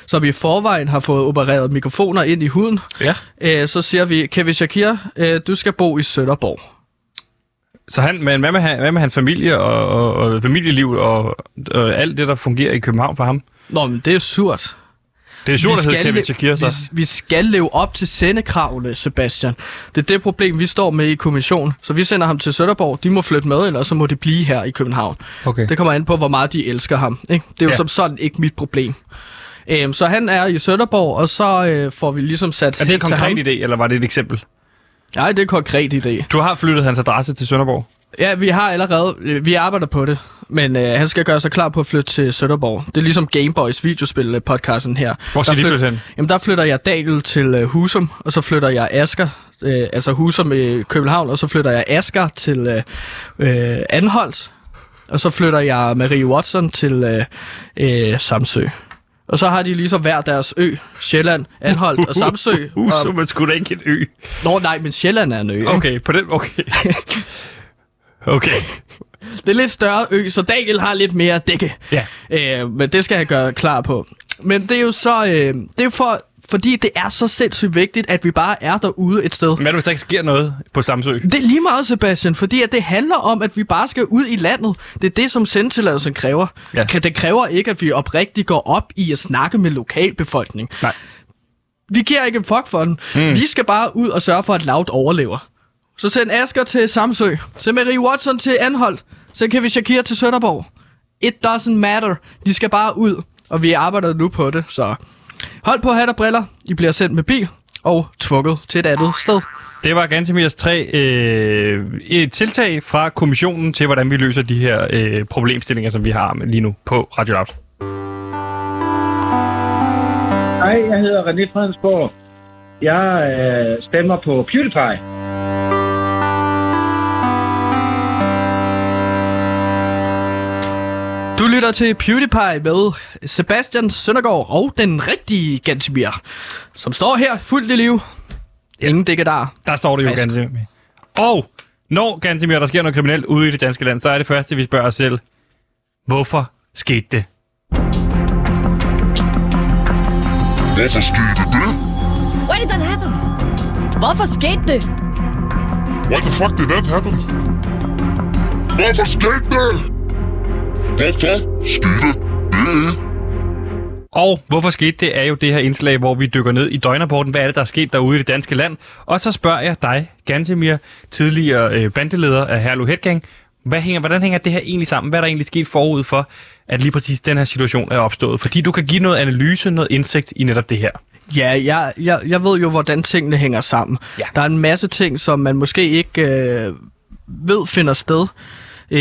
C: som i forvejen har fået opereret mikrofoner ind i huden.
B: Ja.
C: Øh, så siger vi, Kevin Shakir, øh, du skal bo i Sønderborg.
B: Så han, men hvad med, han- hvad med hans familie og, og, og familieliv og, og alt det, der fungerer i København for ham?
C: Nå, men det er surt.
B: Det er
C: Vi
B: at hedde
C: skal
B: Kevin Shakir, så.
C: Vi, vi skal leve op til sendekravene, Sebastian. Det er det problem, vi står med i kommission. Så vi sender ham til Sønderborg. De må flytte med, eller så må de blive her i København.
B: Okay.
C: Det kommer an på, hvor meget de elsker ham. Ikke? Det er jo
B: Ja.
C: som sådan ikke mit problem. Øhm, så han er i Sønderborg, og så øh, får vi ligesom sat
B: Er det en konkret idé, eller var det et eksempel?
C: Nej, det er en konkret idé.
B: Du har flyttet hans adresse til Sønderborg.
C: Ja, vi har allerede, vi arbejder på det, men øh, han skal gøre sig klar på at flytte til Sønderborg. Det er ligesom Gameboys videospil-podcasten her.
B: Hvor skal
C: Der
B: de
C: flyt-
B: flytte hen?
C: Jamen, der flytter jeg Daniel til øh, Husum, og så flytter jeg Asker, øh, altså Husum i København, og så flytter jeg Asker til øh, øh, Anholdt, og så flytter jeg Marie Watson til øh, øh, Samsø. Og så har de ligesom hver deres ø, Sjælland, Anholdt og Samsø. Og,
B: man skulle da ikke en ø.
C: nå nej, men Sjælland er en ø. ikke?
B: Okay, på den... Okay. Okay.
C: Det er lidt større ø, så Daniel har lidt mere at dække.
B: Ja.
C: Øh, men det skal jeg gøre klar på. Men det er jo så... Øh, det er jo for, fordi det er så sindssygt vigtigt, at vi bare er derude et sted.
B: Men hvis der ikke sker noget på Samsø?
C: Det er lige meget, Sebastian, fordi at det handler om, at vi bare skal ud i landet. Det er det, som sendtilladelsen kræver.
B: Ja.
C: Det kræver ikke, at vi oprigtigt går op i at snakke med lokalbefolkning.
B: Nej.
C: Vi giver ikke en fuck for den. Mm. Vi skal bare ud og sørge for, at Loud overlever. Så send Asger til Samsø. Send Marie Watson til Anholdt. Så kan vi Shakir til Sønderborg. It doesn't matter. De skal bare ud. Og vi arbejder nu på det, så hold på hat og briller. I bliver sendt med bil og tvunget til et andet sted.
B: Det var Gantemirs tre øh, et tiltag fra kommissionen til, hvordan vi løser de her øh, problemstillinger, som vi har lige nu på Radio Loud.
E: Hej, jeg hedder René Fredensborg. Jeg øh, stemmer på PewDiePie.
C: Du lytter til PewDiePie med Sebastian Søndergaard og den rigtige Gantemir, som står her fuldt i liv. Ingen dækker der.
B: Der står det jo. Gantemir. Og når Gantemir, der sker noget kriminelt ude i det danske land, så er det første, vi spørger os selv, hvorfor skete det?
F: Hvorfor skete det?
G: Why did that happen? Hvorfor skete det?
F: Why the fuck did that happen? Hvorfor skete det? Hvorfor skete det?
B: Og hvorfor skete det, er jo det her indslag, hvor vi dykker ned i døgnrapporten. Hvad er det, der er sket derude i det danske land? Og så spørger jeg dig, Gantemir, tidligere øh, bandeleder af Herlev Headgang, hvad hænger, hvordan hænger det her egentlig sammen? Hvad er der egentlig sket forud for, at lige præcis den her situation er opstået? Fordi du kan give noget analyse, noget indsigt i netop det her.
C: Ja, jeg, jeg, jeg ved jo, hvordan tingene hænger sammen.
B: Ja.
C: Der er en masse ting, som man måske ikke øh, ved finder sted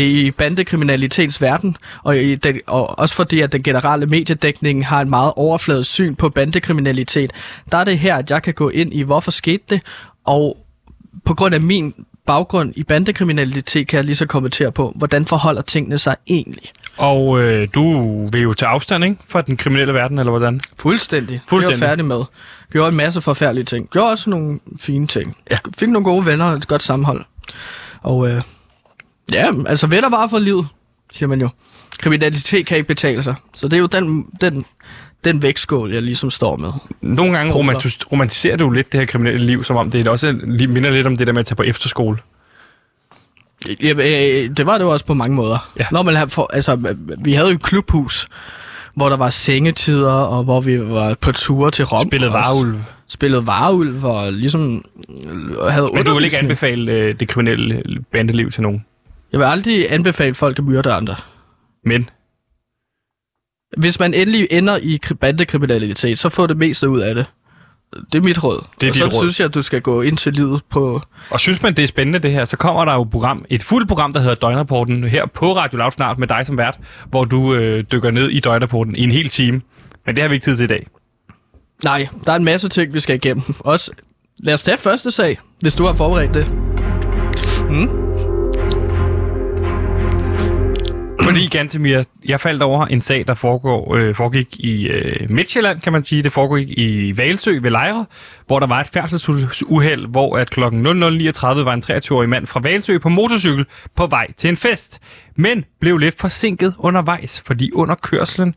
C: i bandekriminalitets verden, og, i den, og også fordi, at den generelle mediedækning har en meget overfladisk syn på bandekriminalitet. Der er det her, at jeg kan gå ind i, hvorfor skete det, og på grund af min baggrund i bandekriminalitet, kan jeg lige så kommentere på, hvordan forholder tingene sig egentlig.
B: Og øh, du vil jo tage afstand ikke, fra den kriminelle verden, eller hvordan?
C: Fuldstændig.
B: Fuldstændig.
C: Det var færdig med. Gjorde en masse forfærdelige ting. Gjorde også nogle fine ting.
B: Ja.
C: Fik nogle gode venner og et godt sammenhold. Og øh, ja, altså venner bare for livet, siger man jo. Kriminalitet kan ikke betale sig. Så det er jo den, den, den vægtskål, jeg ligesom står med.
B: Nogle gange romantis- romantiserer du lidt det her kriminelle liv, som om det også minder lidt om det der med at tage på efterskole.
C: Ja, øh, det var det jo også på mange måder.
B: Ja.
C: Når man for, altså, vi havde jo et klubhus, hvor der var sengetider, og hvor vi var på ture til Rom.
B: Spillet
C: og
B: varulv.
C: Spillet varulv, og ligesom øh, havde
B: Men du vil ikke anbefale øh, det kriminelle bandeliv til nogen.
C: Jeg vil aldrig anbefale folk at myrde andre.
B: Men
C: Hvis man endelig ender i kri- bandekriminalitet, så får det meste ud af det. Det er mit råd.
B: Det er
C: og så
B: råd.
C: synes jeg, at du skal gå ind til livet på...
B: Og synes man, det er spændende det her, så kommer der jo et program, et fuldt program, der hedder Døgnrapporten, her på Radio Loud snart med dig som vært, hvor du øh, dykker ned i Døgnrapporten i en hel time. Men det har vi ikke tid til i dag.
C: Nej, der er en masse ting, vi skal igennem. Også, lad os tage første sag, hvis du har forberedt det.
B: Fordi, Gantemir, jeg faldt over en sag, der foregår, øh, foregik i øh, Midtjylland, kan man sige. Det foregik i Valsø ved Lejre, hvor der var et færdselsuheld, hvor at kl. 00.39 var en 23-årig mand fra Valsø på motorcykel på vej til en fest men blev lidt forsinket undervejs, fordi under kørslen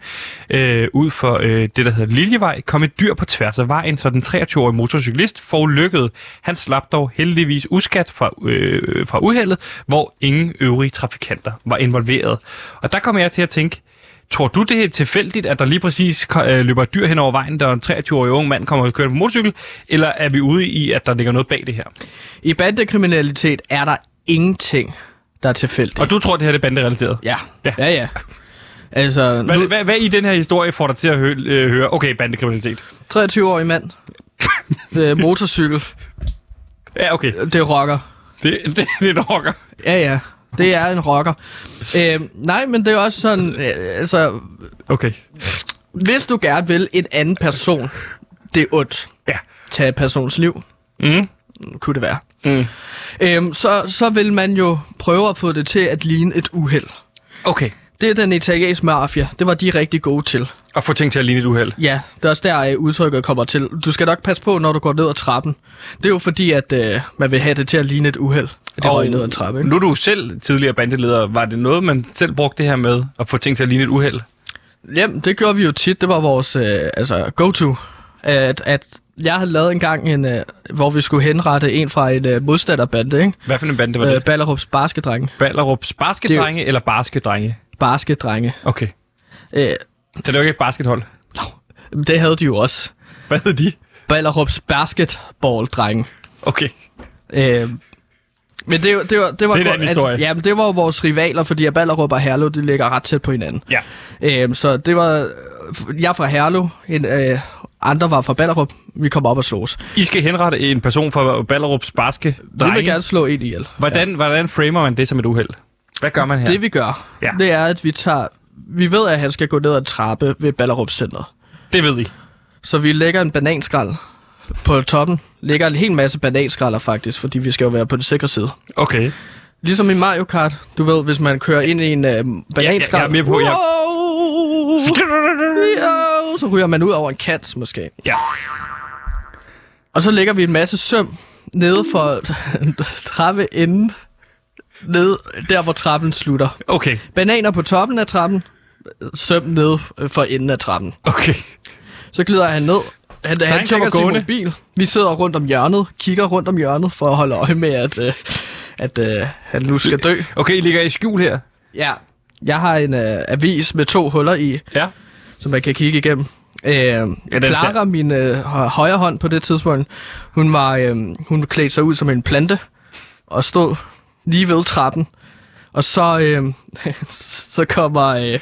B: øh, ud for øh, det, der hedder Liljevej, kom et dyr på tværs af vejen, så den 23-årige motorcyklist forulykkede. Han slap dog heldigvis uskat fra, øh, fra uheldet, hvor ingen øvrige trafikanter var involveret. Og der kommer jeg til at tænke, Tror du, det er tilfældigt, at der lige præcis øh, løber et dyr hen over vejen, der en 23-årig ung mand kommer og kører på motorcykel, eller er vi ude i, at der ligger noget bag det her?
C: I bandekriminalitet er der ingenting, der er tilfældigt.
B: Og du tror, det her er banderelateret?
C: Ja,
B: Ja.
C: ja, ja. Altså,
B: Hvad,
C: nu,
B: hvad, hvad i den her historie får dig til at hø- øh, høre, okay, bandekriminalitet?
C: 23-årig mand, øh, motorcykel,
B: Ja, okay.
C: det er rocker.
B: Det, det, det er en rocker.
C: Ja, ja. Det er en rocker. Øh, nej, men det er også sådan, øh, altså,
B: Okay.
C: hvis du gerne vil en anden person, det er ondt.
B: Ja.
C: Tage persons liv,
B: Mm.
C: kunne det være.
B: Mm.
C: Øhm, så, så vil man jo prøve at få det til at ligne et uheld.
B: Okay.
C: Det er den italienske mafia. Det var de rigtig gode til.
B: Og få ting til at ligne et uheld.
C: Ja, det er også der øh, udtrykket kommer til. Du skal nok passe på, når du går ned ad trappen. Det er jo fordi, at øh, man vil have det til at ligne et uheld. At det røg ned ad en trappe, ikke?
B: nu er du selv tidligere bandeleder. Var det noget, man selv brugte det her med at få ting til at ligne et uheld?
C: Jamen, det gjorde vi jo tit. Det var vores øh, altså, go-to. At, at jeg havde lavet en gang, en, øh, hvor vi skulle henrette en fra en øh, modstanderbande, ikke?
B: Hvad for en bande var
C: Øh,
B: det?
C: Ballerups Baskedrenge.
B: Ballerups baskedrenge eller baskedrenge?
C: Baskedrenge.
B: Okay.
C: Øh,
B: det var ikke et baskethold.
C: det havde de jo også.
B: Hvad hed de?
C: Ballerups Basketball-drenge.
B: Okay.
C: Øh, men det, var- det, var, det var
B: Det er en
C: godt-
B: anden historie.
C: ja, men det var jo vores rivaler, fordi Ballerup og Herlev, de ligger ret tæt på hinanden.
B: Ja.
C: Øh, så det var... Jeg er fra Herlev, en, øh, andre var fra Ballerup. Vi kom op og slås.
B: I skal henrette en person fra Ballerups barske
C: Vi vil
B: drenge.
C: gerne slå en ihjel.
B: Hvordan, hvordan framer man det som et uheld? Hvad gør man her?
C: Det vi gør,
B: Ja.
C: ja. det er, at vi tager... Vi ved, at han skal gå ned ad en trappe ved Ballerup Center.
B: det ved I.
C: Så vi lægger en bananskrald på toppen. Lægger en hel masse bananskralder faktisk, fordi vi skal jo være på den sikre side.
B: Okay.
C: Ligesom i Mario Kart, du ved, hvis man kører ind i en øh, bananskrald.
B: jeg er med på, jeg-
C: Wow! Ja, så ryger man ud over en kant, måske.
B: Ja.
C: Og så lægger vi en masse søm nede for trappeenden. Nede der, hvor trappen slutter.
B: Okay.
C: Bananer på toppen af trappen. Søm nede for enden af trappen.
B: Okay.
C: Så glider han ned. Han,
B: Så
C: han,
B: han
C: tjekker sin mobil. Vi sidder rundt om hjørnet, kigger rundt om hjørnet for at holde øje med, at, øh, at øh, han nu skal dø.
B: Okay, I ligger i skjul her.
C: Ja. Jeg har en øh, avis med to huller i,
B: Ja.
C: som man kan kigge igennem. Øh, ja, Clara, min øh, hø- højre hånd på det tidspunkt, hun var øh, hun klædte sig ud som en plante og stod lige ved trappen. Og så, øh, så kommer øh,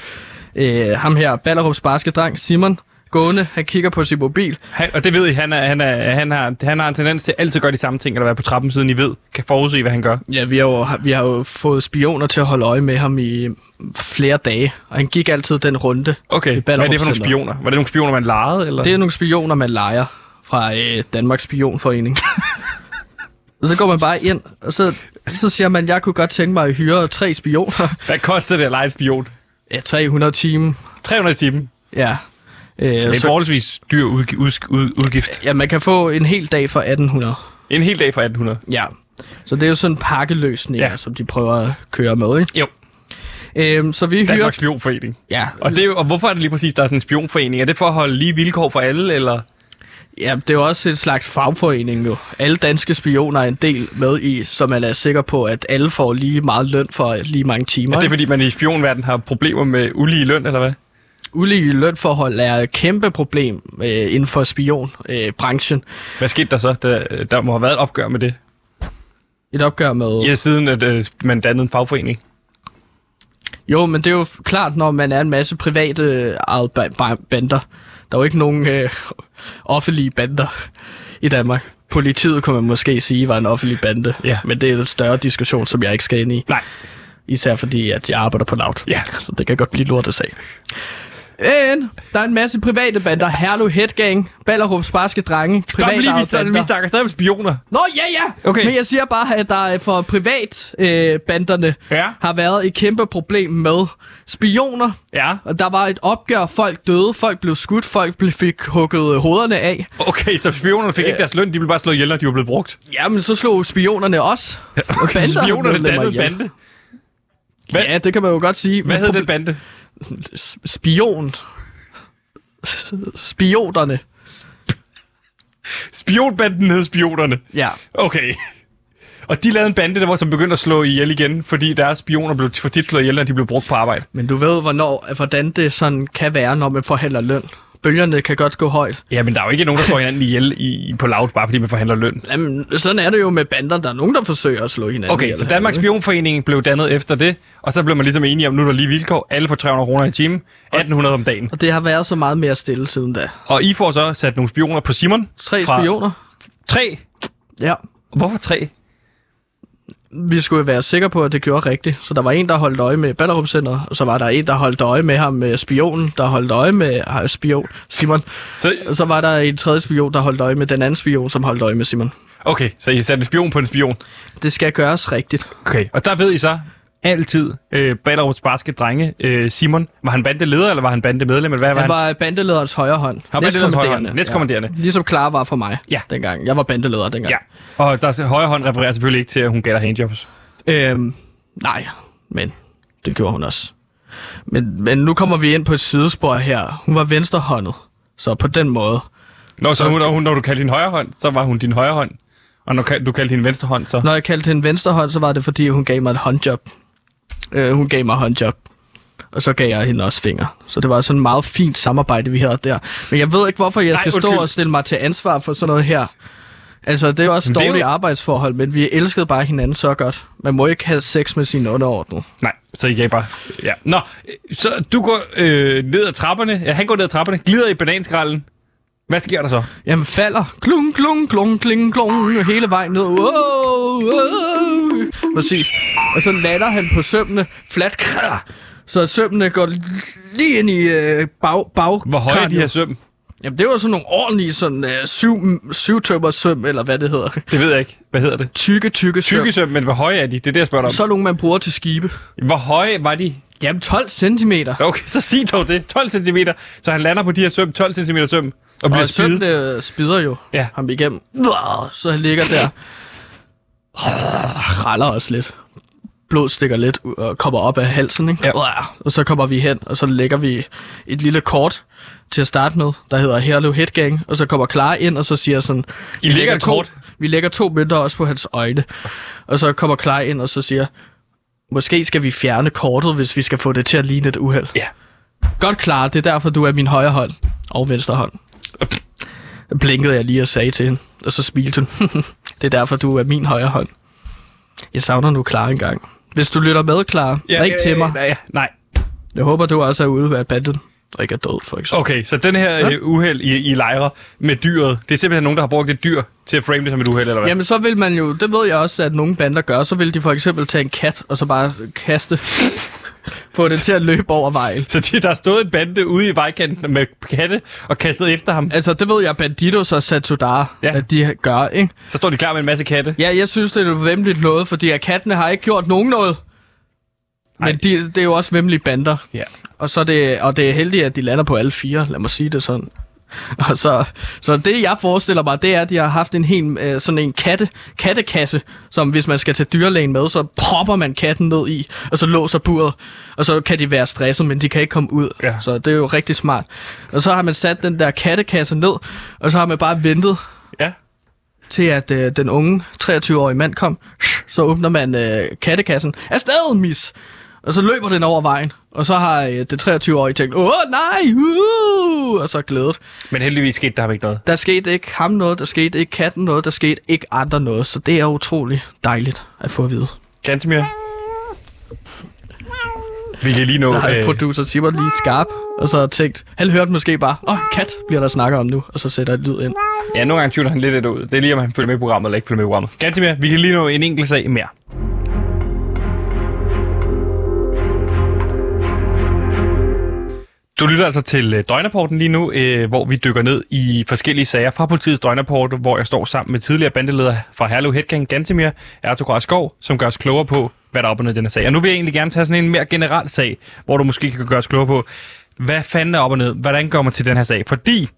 C: øh, ham her, Ballerups baskedreng, Simon, gående. Han kigger på sin mobil.
B: Han, og det ved I, han, er, han, er, han, har, han har en tendens til altid at gøre de samme ting, eller være på trappen, siden I ved, kan forudse, hvad han gør.
C: Ja, vi har, jo, vi har jo fået spioner til at holde øje med ham i flere dage. Og han gik altid den runde.
B: Okay, hvad er det for nogle spioner? Var det nogle spioner, man legede, eller?
C: Det er nogle spioner, man leger fra øh, Danmarks Spionforening. og så går man bare ind, og så, så siger man, jeg kunne godt tænke mig at hyre tre spioner.
B: Hvad koster det at lege en spion?
C: Ja, 300 timer.
B: 300 timer.
C: Ja. Øh,
B: Det er en forholdsvis dyr udg- ud- ud- udgift.
C: ja, man kan få en hel dag for 1800.
B: En hel dag for 1800.
C: Ja. Så det er jo sådan en pakkeløsning,
B: Ja.
C: ja. som de prøver at køre med, ikke?
B: Jo.
C: Øhm, så vi hyrer...
B: Danmarks Spionforening.
C: Ja,
B: Og, det er jo, og hvorfor er det lige præcis, der er sådan en spionforening? Er det for at holde lige vilkår for alle, eller?
C: Ja, det er jo også et slags fagforening jo. Alle danske spioner er en del med i, så man er sikker på, at alle får lige meget løn for lige mange timer.
B: Er det
C: ikke?
B: fordi, man i spionverdenen har problemer med ulige løn, eller hvad?
C: Ulige lønforhold er et kæmpe problem øh, inden for spionbranchen. Øh, branchen.
B: Hvad skete der så? Der, der må have været et opgør med det.
C: et opgør med...
B: Ja, siden at øh, man dannede en fagforening.
C: Jo, men det er jo klart, når man er en masse private øh, bander. Der er jo ikke nogen øh, offentlige bander i Danmark. Politiet kunne man måske sige var en offentlig bande.
B: Ja.
C: Men det er en større diskussion, som jeg ikke skal ind i.
B: Nej.
C: Især fordi, at jeg arbejder på Loud.
B: Ja.
C: Så det kan godt blive lortet sag. Men der er en masse private bander. Herlev Headgang, Ballerups Barske Drenge.
B: Stop lige, vi, snakker, vi snakker stadig om spioner.
C: Nå, ja, ja!
B: Okay.
C: Men jeg siger bare, at der er for privatbanderne øh, banderne
B: Ja.
C: har været et kæmpe problem med spioner.
B: Ja.
C: Og der var et opgør, folk døde, folk blev skudt, folk blev, fik hugget hovederne af.
B: Okay, så spionerne fik ikke deres løn, de blev bare slået ihjel, når de var blevet brugt.
C: Jamen, så slog spionerne også.
B: Okay, spionerne dannede bande.
C: Ja, det kan man jo godt sige.
B: hvad hed den bande?
C: Spion. Spionerne.
B: Spionbanden hed Spionerne.
C: Ja.
B: Okay. Og de lavede en bande, der var som begyndte at slå ihjel igen, fordi deres spioner blev for tit slået ihjel, når de blev brugt på arbejde.
C: Men du ved, hvornår, hvordan det sådan kan være, når man forhandler løn. Bølgerne kan godt gå højt.
B: Ja, men der er jo ikke nogen, der slår hinanden ihjel i, på loud, bare fordi man forhandler løn.
C: Jamen, sådan er det jo med bander. Der er nogen, der forsøger at slå hinanden
B: Okay,
C: ihjel
B: så Danmarks? Spionforening blev dannet efter det, og så blev man ligesom enige om, nu er der lige vilkår. Alle får 300 kroner i timen, 1800 om dagen.
C: Og det har været så meget mere stille siden da.
B: Og I får så sat nogle spioner på Simon.
C: Tre
B: fra-
C: spioner.
B: Tre?
C: Ja.
B: Hvorfor tre?
C: Vi skulle være sikre på, at det gjorde rigtigt. Så der var en, der holdt øje med Ballerup Center, og så var der en, der holdt øje med ham med spionen, der holdt øje med ah, spion Simon.
B: Så,
C: så var der en tredje spion, der holdt øje med den anden spion, som holdt øje med Simon.
B: okay, så I satte en spion på en spion.
C: Det skal gøres rigtigt.
B: Okay, og der ved I så altid, øh, Ballerups barske drenge, øh, Simon, var han bandeleder, eller var han bandemedlem, eller hvad var
C: Han
B: hans...
C: var bandelederens højre hånd.
B: Han var bandelederens højre hånd.
C: Næstkommanderende. Ja. Ligesom Clara var for mig
B: Ja.
C: dengang. Jeg var bandeleder dengang.
B: Ja, og der er højre hånd refererer selvfølgelig ikke til, at hun gav dig handjobs.
C: Øhm, nej, men det gjorde hun også. Men, men nu kommer vi ind på et sidespor her. Hun var venstrehåndet. Så på den måde.
B: Når, så hun, når, hun, når du kaldte din højre hånd, så var hun din højre hånd. Og når du kaldte din venstre hånd, så...
C: Når jeg kaldte hende venstrehånd, så var det fordi, hun gav mig et håndjob. Øh, hun gav mig håndjob. Og så gav jeg hende også fingre. Så det var sådan et meget fint samarbejde, vi havde der. Men jeg ved ikke, hvorfor jeg
B: Nej,
C: skal stå
B: undskyld.
C: og stille mig til ansvar for sådan noget her. Altså, det er også
B: Men det
C: dårlige
B: jo-
C: arbejdsforhold, men vi elskede bare hinanden så godt. Man må ikke have sex med sine underordnede.
B: Nej, så I gav bare... Ja. Nå, så du går øh, ned ad trapperne. Ja, han går ned ad trapperne, glider i bananskralden. Hvad sker der så?
C: Jamen falder. Klung, klung, klung, kling, klung. Hele vejen ned. Wow, wow. Præcis. Og så lander han på sømmene. Flat. krah. Så sømmene går lige ind i øh, bag, bag
B: Hvor høje er de her søm?
C: Jamen det var sådan nogle ordentlige sådan, øh, syv, syv tømmer søm, eller hvad det hedder.
B: Det ved jeg ikke. Hvad hedder det?
C: Tykke, tykke søm.
B: Tykke søm, men hvor høje er de? Det er det, jeg spørger om.
C: Så er nogle, man bruger til skibe.
B: Hvor høje var de?
C: Jamen 12 centimeter.
B: Okay, så sig dog det. 12 cm. Så han lander på de her søm, 12 cm søm, og bliver
C: Og
B: spidet.
C: sømmene spider jo
B: Ja.
C: ham igennem. Så han ligger der. Raller også lidt. Blod stikker lidt og kommer op af halsen, ikke?
B: Ja.
C: Og så kommer vi hen, og så lægger vi et lille kort til at starte med, der hedder Herlev Headgang, og så kommer Clara ind, og så siger sådan...
B: I
C: vi
B: lægger et kort?
C: Vi lægger to mønter også på hans øjne. Og så kommer Clara ind, og så siger... Måske skal vi fjerne kortet, hvis vi skal få det til at ligne et uheld.
B: Ja.
C: Godt klar, det er derfor, du er min højre hånd og venstre hånd. Så blinkede jeg lige og sagde til hende, og så smilte hun. det er derfor, du er min højre hånd. Jeg savner nu klar en gang. Hvis du lytter med, klar, ja, ring til mig.
B: Nej, nej.
C: Jeg håber, du også er ude af banden, og ikke er død, for eksempel.
B: Okay, så den her
C: Ja.
B: øh, uheld i, i lejre med dyret, det er simpelthen nogen, der har brugt et dyr til at frame det som et uheld, eller hvad?
C: Jamen, så vil man jo, det ved jeg også, at nogle bander gør, så vil de for eksempel tage en kat, og så bare kaste, få det til at løbe over vejen.
B: Så de, der stået en bande ude i vejkanten med katte og kastet efter ham.
C: Altså, det ved jeg, Banditos og Satudar,
B: Ja.
C: at de gør, ikke?
B: Så står de klar med en masse katte.
C: Ja, jeg synes, det er vemmeligt noget, fordi at kattene har ikke gjort nogen noget. Men de, det er jo også vemmelige bander.
B: Ja.
C: Og, så det, og det er heldigt, at de lander på alle fire, lad mig sige det sådan. Og så, så det, jeg forestiller mig, det er, at de har haft en helt øh, sådan en katte, kattekasse, som hvis man skal til dyrlægen med, så propper man katten ned i, og så låser buret, og så kan de være stresset, men de kan ikke komme ud.
B: Ja.
C: Så det er jo rigtig smart. Og så har man sat den der kattekasse ned, og så har man bare ventet
B: Ja.
C: til at øh, den unge 23-årige mand kom. Så åbner man øh, kattekassen. Afsted, mis! Og så løber den over vejen. Og så har øh, det 23-årige tænkt, åh nej, uh! og så glædet.
B: Men heldigvis skete der ham ikke noget.
C: Der skete ikke ham noget, der skete ikke katten noget, der skete ikke andre noget. Så det er utrolig dejligt at få at vide.
B: Gantemir? Vi kan lige nå...
C: Der har
B: øh,
C: producer Simon lige skarp, og så har tænkt, han hørte måske bare, åh, kat bliver der snakker om nu, og så sætter et lyd ind.
B: Ja, nogle gange tuner han lidt ud. Det er lige, om han følger med i programmet eller ikke følger med i programmet. Gantemir, vi kan lige nå en enkelt sag mere. Du lytter altså til øh, Døgnaporten lige nu, øh, hvor vi dykker ned i forskellige sager fra politiets døgnrapport, hvor jeg står sammen med tidligere bandeleder fra Herlev Headgang, Gantemir Ertugras Skov, som gør os klogere på, hvad der er op og ned i den sag. Og nu vil jeg egentlig gerne tage sådan en mere generel sag, hvor du måske kan gøre os klogere på, hvad fanden er op og ned? Hvordan går man til den her sag? Fordi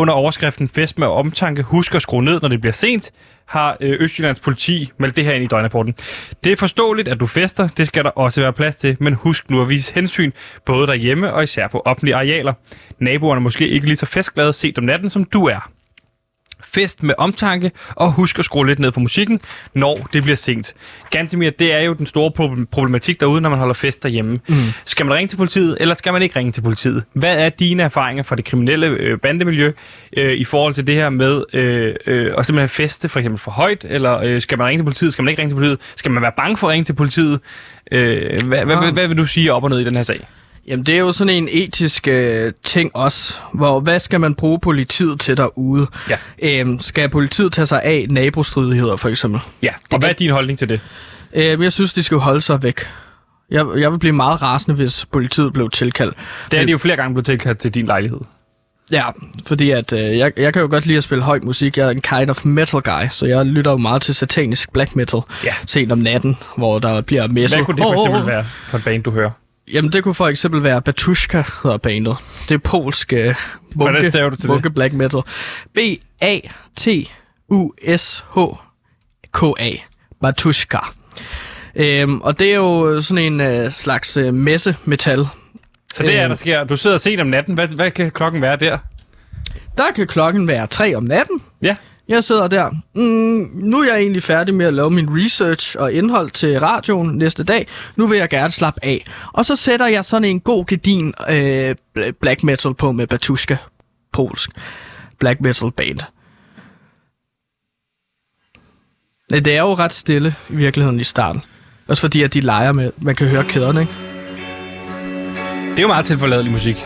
B: under overskriften Fest med omtanke, husk at skrue ned, når det bliver sent, har øh, Østjyllands politi meldt det her ind i døgnrapporten. Det er forståeligt, at du fester, det skal der også være plads til, men husk nu at vise hensyn, både derhjemme og især på offentlige arealer. Naboerne er måske ikke lige så festglade set om natten, som du er. Fest med omtanke, og husk at skrue lidt ned for musikken, når det bliver sent. Gantemir, det er jo den store problem- problematik derude, når man holder fest derhjemme. Mm. Skal man ringe til politiet, eller skal man ikke ringe til politiet? Hvad er dine erfaringer fra det kriminelle øh, bandemiljø øh, i forhold til det her med øh, øh, at simpelthen feste for eksempel for højt, eller øh, skal man ringe til politiet, skal man ikke ringe til politiet? Skal man være bange for at ringe til politiet? Øh, hvad, hvad, hvad, hvad vil du sige op og ned i den her sag?
C: Jamen, det er jo sådan en etisk øh, ting også, hvor hvad skal man bruge politiet til derude?
B: Ja.
C: Øhm, skal politiet tage sig af nabostridigheder, for eksempel?
B: Ja, og hvad er din holdning til det?
C: Øhm, jeg synes, de skal holde sig væk. Jeg, jeg vil blive meget rasende, hvis politiet blev tilkaldt.
B: Det er de jo flere gange blevet tilkaldt til din lejlighed.
C: Ja, fordi at øh, jeg, jeg kan jo godt lide at spille høj musik. Jeg er en kind of metal guy, så jeg lytter jo meget til satanisk black metal
B: Ja.
C: sent om natten, hvor der bliver messet.
B: Hvad kunne det for eksempel være for et band, du hører?
C: Jamen, det kunne for eksempel være Batushka, hedder bandet. Det er polsk øh, munke,
B: du det?
C: black metal. B-A-T-U-S-H-K-A. Batushka. Øhm, og det er jo sådan en øh, slags øh, messe-metal.
B: Så det er, der sker. Du sidder sent om natten. Hvad, hvad kan klokken være der?
C: Der kan klokken være 3 om natten.
B: Ja.
C: Jeg sidder der. Mm, nu er jeg egentlig færdig med at lave min research og indhold til radioen næste dag. Nu vil jeg gerne slappe af. Og så sætter jeg sådan en god gedin øh, black metal på med Batushka. Polsk. Black metal band. Det er jo ret stille i virkeligheden i starten. Også fordi, at de leger med, man kan høre kæderne, ikke?
B: Det er jo meget tilforladelig musik.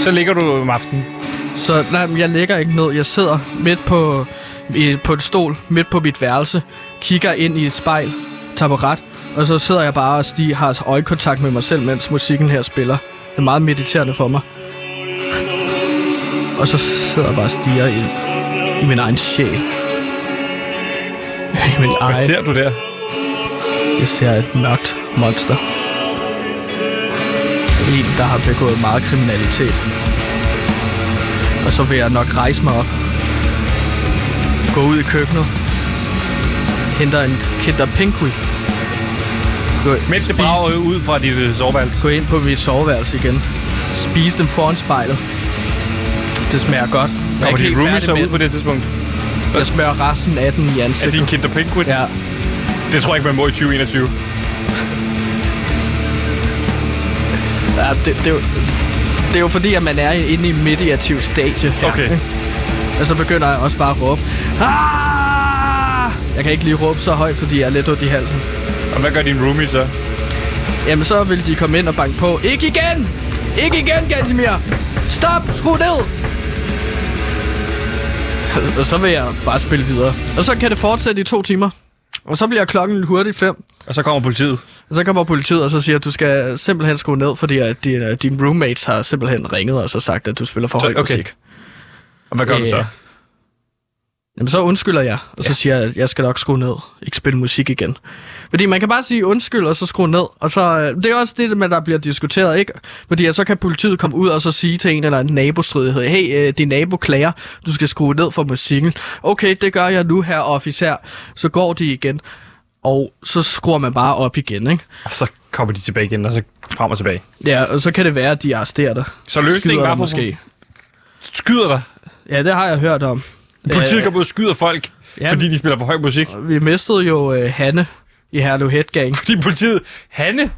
B: Så ligger du om aftenen.
C: Så nej, men jeg ligger ikke ned. Jeg sidder midt på, i, på et stol, midt på mit værelse, kigger ind i et spejl, tager på ret, og så sidder jeg bare og stiger, har øjekontakt med mig selv, mens musikken her spiller. Det er meget mediterende for mig. Og så sidder jeg bare og stiger ind i min egen sjæl. I min
B: Hvad
C: egen...
B: ser du der?
C: Jeg ser et mørkt monster. En, der har begået meget kriminalitet. Og så vil jeg nok rejse mig op. Gå ud i køkkenet. Henter en Kinder Pinkui.
B: Mens det brager ud fra dit øh, soveværelse.
C: gå ind på mit soveværelse igen. Spise dem foran spejlet. Det smager godt. Er
B: Kommer
C: ikke
B: dit
C: helt
B: roomie
C: færdig
B: så ud på det tidspunkt?
C: Jeg smører resten af den i
B: Er
C: ansigtet.
B: din Kinder Pinkwood?
C: Ja,
B: Det tror jeg ikke, man må i 2021.
C: Ja, det, det, er det er jo fordi, at man er inde i mediativ stadie her.
B: Okay.
C: ikke? Og så begynder jeg også bare at råbe. Ah! Jeg kan ikke lige råbe så højt, fordi jeg er lidt ondt i halsen.
B: Og hvad gør din roomie så?
C: Jamen, så vil de komme ind og banke på. Ikke igen! Ikke igen, Gansimir! Stop! Skru ned! Og så vil jeg bare spille videre. Og så kan det fortsætte i to timer. Og så bliver klokken hurtigt fem.
B: Og så kommer politiet.
C: Så kommer politiet og så siger, at du skal simpelthen skrue ned, fordi at dine, dine roommates har simpelthen ringet og så sagt, at du spiller for
B: Så-
C: høj
B: okay.
C: musik.
B: Og hvad gør du så?
C: Ja. Jamen, så undskylder jeg, og så
B: Ja.
C: siger jeg, at jeg skal nok skrue ned. Ikke spille musik igen. Fordi man kan bare sige undskyld, og så skrue ned. Og så, øh, det er også det, med, der bliver diskuteret, ikke? Fordi så kan politiet komme ud og så sige til en eller anden nabostridighed, hey, øh, din nabo klager, du skal skrue ned for musikken. Okay, det gør jeg nu, her officer. Så går de igen, og så skruer man bare op igen, ikke?
B: Og så kommer de tilbage igen, og så frem og tilbage.
C: Ja, og så kan det være, at de arresterer dig.
B: Så løsningen var
C: måske.
B: Skyder dig.
C: Ja, det har jeg hørt om.
B: Politiet
C: Øh,
B: kommer ud og skyder folk,
C: ja,
B: fordi de spiller for høj musik.
C: Vi mistede jo øh, Hanne i Herlev Head Gang,
B: Fordi politiet... Hanne?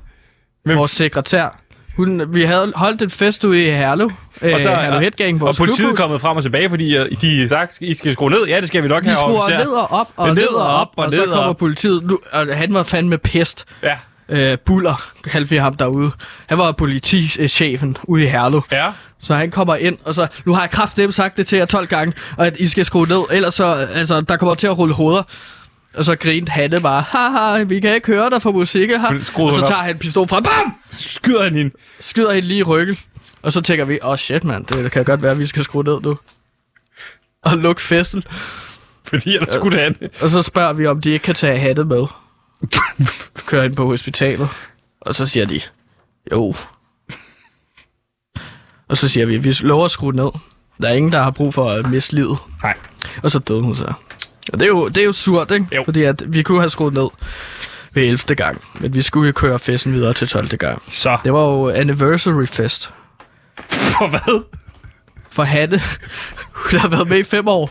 B: Men,
C: vores sekretær. Hun, vi havde holdt en fest ude i Herlev. Øh,
B: og, så,
C: Herlev Head Gang,
B: og
C: vores
B: politiet er kommet frem og tilbage, fordi øh, de sagt, I skal skrue ned. Ja, det skal vi nok
C: Vi
B: have
C: skruer ned og op, og ned og op, og,
B: og
C: så kommer
B: op.
C: politiet. Nu, og han var fandme pest.
B: Ja,
C: Øh, Buller kaldte vi ham derude. Han var politichefen ude i Herlev.
B: ja.
C: Så han kommer ind, og så, nu har jeg kraftedeme sagt det til jer 12 gange, og at I skal skrue ned, ellers så, altså, der kommer til at rulle hoveder. Og så grinte Hanne bare, haha, vi kan ikke høre dig for musik her. Og så tager han pistol fra, bam!
B: Skyder han hende.
C: Skyder hende lige i ryggen. Og så tænker vi, åh oh shit mand, det kan godt være, at vi skal skrue ned nu. Og lukke festen.
B: Fordi ellers skulle han.
C: Og så spørger vi, om de ikke kan tage hatte med. Kører ind på hospitalet. Og så siger de, jo. Og så siger vi, vi lover at skrue ned. Der er ingen, der har brug for at miste livet.
B: Nej.
C: Og så døde hun så. Og det er jo, det er jo surt, ikke?
B: Jo.
C: Fordi at vi kunne have skruet ned ved 11. gang. Men vi skulle jo køre festen videre til 12. gang.
B: Så,
C: Det var jo anniversary fest
B: for hvad?
C: for Hanne. Hun har været med i fem år.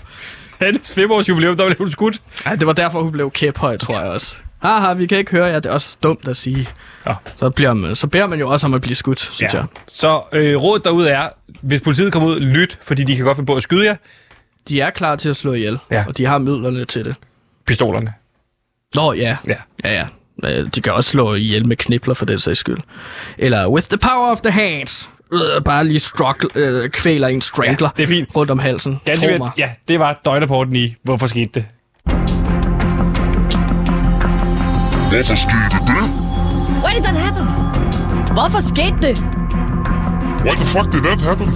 B: Hans femårs jubilæum, der blev hun skudt.
C: Ej, det var derfor, hun blev kæphøj, tror jeg også. Haha, vi kan ikke høre jer. Det er også dumt at sige.
B: Ja.
C: Så, bliver man, så beder man jo også om at blive skudt, synes ja. jeg.
B: Så øh, rådet derude er, hvis politiet kommer ud, lyt, fordi de kan godt finde på at skyde jer.
C: De er klar til at slå ihjel,
B: Ja.
C: og de har midlerne til det.
B: Pistolerne.
C: Nå, ja.
B: Ja.
C: Ja, ja. De kan også slå ihjel med knibler for den sags skyld. Eller with the power of the hands. Øh, bare lige struggle, øh, kvæler en strangler
B: Ja, det er fint.
C: rundt om halsen.
B: Ganske
C: Tro mig.
B: Ja, det var døgnrapporten i, hvorfor skete det.
F: Hvorfor skete det?
G: Why did that happen? Hvorfor skete det?
F: Why the fuck did that happen?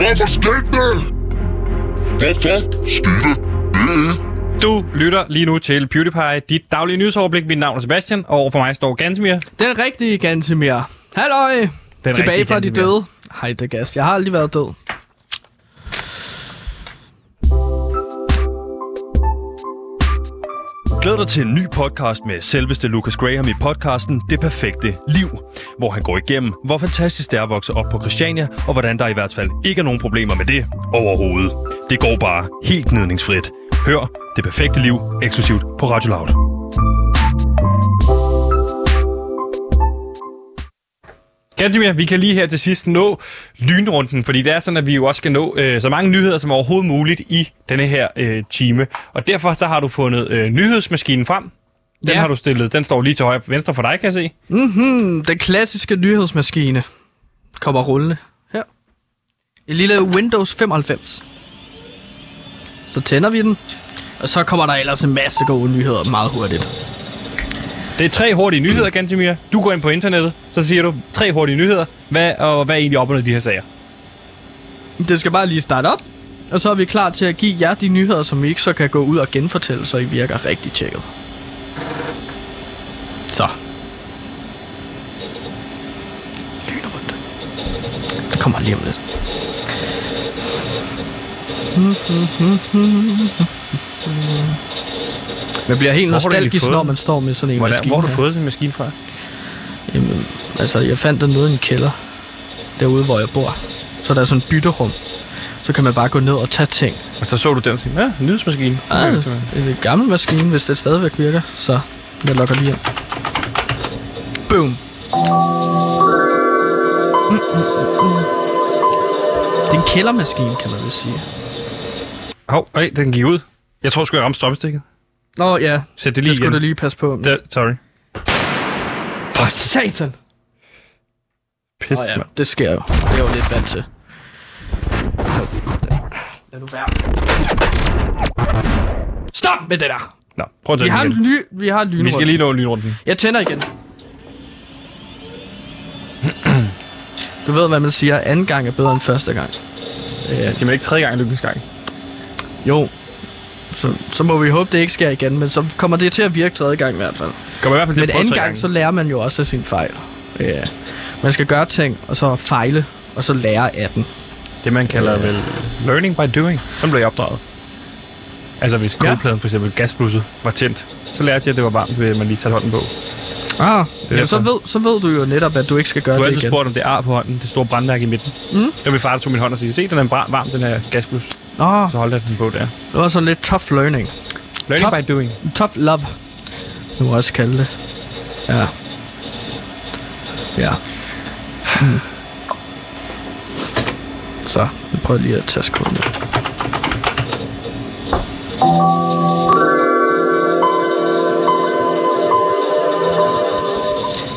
F: Hvorfor skete det? Hvorfor skete det?
B: Du lytter lige nu til PewDiePie, dit daglige nyhedsoverblik. Mit navn er Sebastian, og overfor mig står Gansimir.
C: Den rigtige Gansimir. Halløj!
B: Den
C: Tilbage fra de døde. Hej, det gas. Jeg har aldrig været død.
H: Glæd dig til en ny podcast med selveste Lucas Graham i podcasten Det Perfekte Liv, hvor han går igennem, hvor fantastisk det er at vokse op på Christiania, og hvordan der i hvert fald ikke er nogen problemer med det overhovedet. Det går bare helt gnidningsfrit. Hør Det Perfekte Liv eksklusivt på Radio Loud.
B: Gansimir, vi kan lige her til sidst nå lynrunden, fordi det er sådan, at vi jo også skal nå øh, så mange nyheder som overhovedet muligt i denne her øh, time. Og derfor så har du fundet øh, nyhedsmaskinen frem. Den
C: Ja.
B: har du stillet. Den står lige til højre venstre for dig, kan jeg se.
C: Mm, den klassiske nyhedsmaskine kommer rullende her. En lille Windows 95. Så tænder vi den, og så kommer der ellers en masse gode nyheder meget hurtigt.
B: Det er tre hurtige nyheder, Gantemir. Du går ind på internettet, så siger du tre hurtige nyheder. Hvad, og hvad er egentlig op under de her sager?
C: Det skal bare lige starte op, og så er vi klar til at give jer de nyheder, som I ikke så kan gå ud og genfortælle, så I virker rigtig tjekket. Så. Lynrunde. Det kommer lige om lidt. Hmm, hmm,
B: hmm, man bliver helt
C: nostalgisk, når
B: den?
C: man står med sådan en
B: Hvordan,
C: maskine
B: hvor har du fået sådan en maskine fra?
C: Jamen, altså, jeg fandt den nede i en kælder, derude, hvor jeg bor. Så der er sådan et bytterum. Så kan man bare gå ned og tage ting.
B: Og så så du den og tænkte, ja, nyhedsmaskine.
C: Ah,
B: Okay,
C: det er en gammel maskine, hvis det stadigvæk virker. Så jeg logger lige ind. Boom. Mm, mm, mm. Det er en kældermaskine, kan man vel sige.
B: Hov, hey, den gik ud. Jeg tror sgu, jeg ramte strømstikket.
C: Nå ja,
B: Sæt det lige
C: det skulle
B: igen.
C: du lige passe på. med.
B: Det, sorry.
C: For satan!
B: Pis,
C: Nå ja,
B: mand.
C: det sker jo. Det er jeg jo lidt vant til. Lad nu være. Stop med det der!
B: Nå, prøv at tage
C: Vi har,
B: den
C: en
B: igen.
C: ly, vi har en
B: Vi
C: lynrunde.
B: skal lige nå lynrunden.
C: Jeg tænder igen. Du ved, hvad man siger. Anden gang er bedre end første gang.
B: Det er simpelthen ikke tredje gang i lykkens gang.
C: Jo. Så, så må vi håbe, det ikke sker igen. Men så kommer det til at virke tredje gang i hvert fald.
B: Kommer i hvert fald til
C: Men
B: at
C: anden gang,
B: gange.
C: så lærer man jo også af sine fejl. Ja. Man skal gøre ting, og så fejle, og så lære af den.
B: Det, man kalder
C: Ja.
B: vel learning by doing. Sådan blev jeg opdraget. Altså, hvis
C: Ja.
B: kogepladen for eksempel gasblusset var tændt, så lærte jeg, at det var varmt, ved at man lige satte hånden på.
C: Ah, jamen, så, ved, så ved du jo netop, at du ikke skal gøre
B: Du har
C: det
B: altid
C: igen.
B: spurgt, om det er ar på hånden, det store brandmærke i midten.
C: Mm.
B: Det var min far, der tog min hånd og sagde, se, den er varm, den her gasblus.
C: Nå,
B: Så holdt jeg den på der.
C: det var sådan lidt tough learning.
B: Learning
C: Tough.
B: by doing.
C: Tough love. Du må også kalde det. Ja. Ja. Mm. Så, jeg prøver lige at tage koden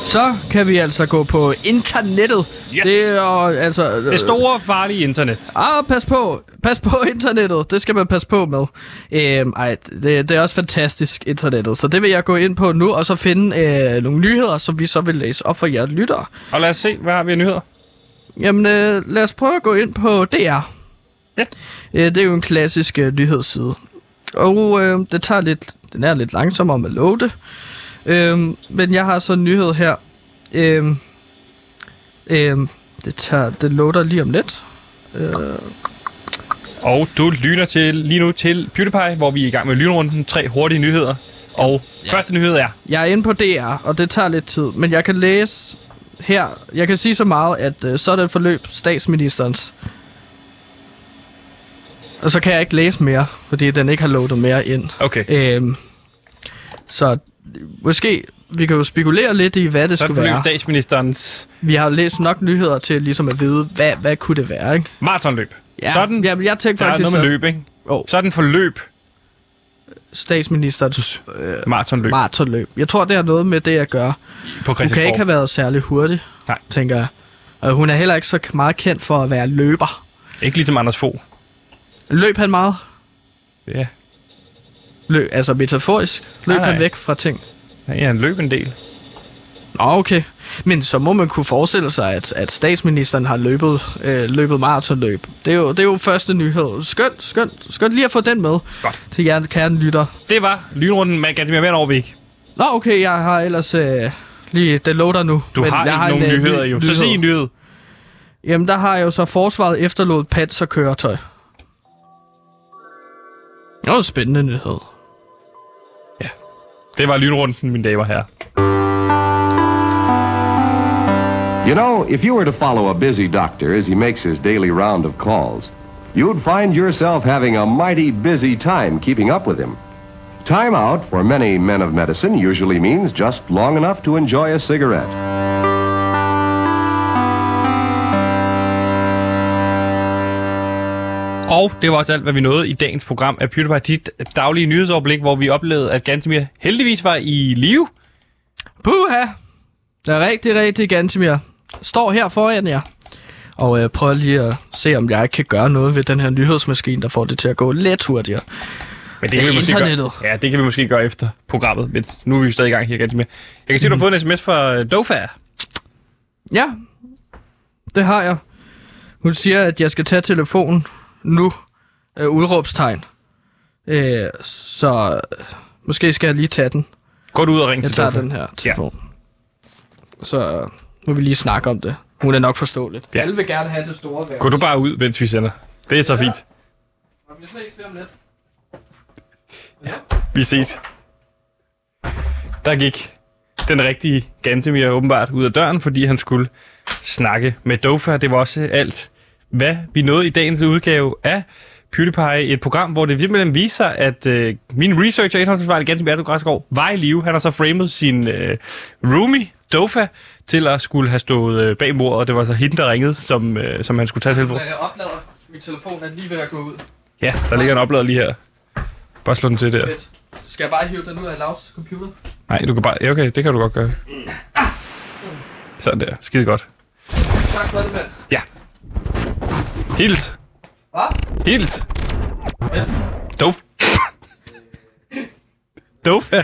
C: Så kan vi altså gå på internettet.
B: Yes!
C: Det er altså...
B: Det store, farlige internet.
C: Ah, pas på. Pas på internettet. Det skal man passe på med. Øhm, ej, det, det er også fantastisk, internettet. Så det vil jeg gå ind på nu, og så finde øh, nogle nyheder, som vi så vil læse op for jer lyttere.
B: Og lad os se, hvad har vi af nyheder?
C: Jamen, øh, lad os prøve at gå ind på DR.
B: Ja.
C: Øh, det er jo en klassisk øh, nyhedsside. Og øh, det tager lidt, den er lidt langsom om at loade. Øh, men jeg har så en nyhed her. Øh, øh, det, tager, det loader lige om lidt.
B: Og du lyner til lige nu til PewDiePie, hvor vi er i gang med lynrunden. Tre hurtige nyheder. Og ja. første nyhed er...
C: Jeg er inde på DR, og det tager lidt tid, men jeg kan læse her. Jeg kan sige så meget, at øh, så er det et forløb statsministerens. Og så kan jeg ikke læse mere, fordi den ikke har loadet mere ind.
B: Okay,
C: Øhm, så øh, måske vi kan jo spekulere lidt i, hvad det
B: så det
C: skulle være.
B: statsministerens
C: Vi har læst nok nyheder til ligesom at vide, hvad, hvad kunne det være, ikke?
B: maratonløb.
C: Ja,
B: Sådan,
C: ja, jeg tænkte
B: der er
C: faktisk,
B: noget med
C: at
B: løb, ikke?
C: Jo.
B: Så den forløb
C: statsministerens øh,
B: maratonløb
C: maratonløb. Jeg tror, det har noget med det at gøre.
B: på
C: Hun kan
B: Christiansborg.
C: ikke have været særlig hurtig,
B: Nej.
C: tænker jeg. Og hun er heller ikke så meget kendt for at være løber.
B: Ikke ligesom Anders Fogh.
C: Løb han meget?
B: Ja,
C: Løb, altså metaforisk? Løb
B: Nej,
C: han
B: nej.
C: væk fra ting?
B: ja han løb en del.
C: Nå, okay. Men så må man kunne forestille sig, at, at statsministeren har løbet, øh, løbet maratonløb. Det er, jo, det er jo første nyhed. Skønt, skønt, skønt lige at få den med
B: Godt.
C: til jer, kære lytter.
B: Det var lynrunden med Gantemir Vand Overvik.
C: Nå, okay, jeg har ellers øh, lige, det loader nu.
B: Du
C: men
B: har
C: jeg
B: ikke nogen
C: en, øh,
B: nyheder
C: ny-
B: jo. Så sig en nyhed.
C: Jamen, der har jeg jo så forsvaret efterlod panserkøretøj. Det var en spændende nyhed.
B: Det var lynrunden, mine damer og herrer.
I: You know, if you were to follow a busy doctor as he makes his daily round of calls, you'd find yourself having a mighty busy time keeping up with him. Time out for many men of medicine usually means just long enough to enjoy a cigarette.
B: Og det var også alt, hvad vi nåede i dagens program af PewDiePie, dit daglige nyhedsoverblik, hvor vi oplevede, at Gantemir heldigvis var i live.
C: Puha! Det er rigtig, rigtig Gantemir. Står her foran jer. Og øh, prøver lige at se, om jeg kan gøre noget ved den her nyhedsmaskine, der får det til at gå lidt hurtigere.
B: Men
C: Det er
B: vi måske
C: internettet.
B: gøre, ja, det kan vi måske gøre efter programmet, men nu er vi jo stadig i gang her, Gantemir. Jeg kan se, at du har fået en sms fra uh, Dofa.
C: Ja, det har jeg. Hun siger, at jeg skal tage telefonen nu. Øh, udråbstegn. Øh, så måske skal jeg lige tage den.
B: Gå du ud og ring
C: Jeg
B: til
C: tager
B: Dofa.
C: den her telefon. Så øh, må vi lige snakke om det. Hun er nok forståeligt.
B: Ja.
C: Ja. Alle vil gerne have det store værd.
B: Gå du bare ud, mens vi sender. Det er så fint.
C: Vi ses om lidt.
B: Vi ses. Der gik den rigtige Gantemir åbenbart ud af døren, fordi han skulle snakke med Dofa. Det var også alt, hvad vi nåede i dagens udgave af PewDiePie. Et program, hvor det simpelthen viser, at øh, min researcher, indholdsforsvarlig Gantemir Erdo Græsgaard, var i live. Han har så framet sin øh, roomie, Dofa, til at skulle have stået øh, bag mordet, og det var så hende, der ringede, som, øh, som han skulle tage telefonen.
C: Jeg oplader. Min telefon er lige ved at gå ud.
B: Ja, der ligger en oplader lige her. Bare slå den til der.
C: Skal jeg bare hive den ud af Lavs computer?
B: Nej, du kan bare... Ja, okay, det kan du godt gøre. Sådan der. Skide godt.
C: Tak for det, mand.
B: Hils.
C: Hvad?
B: Hils.
C: Ja.
B: Dof. Dofa.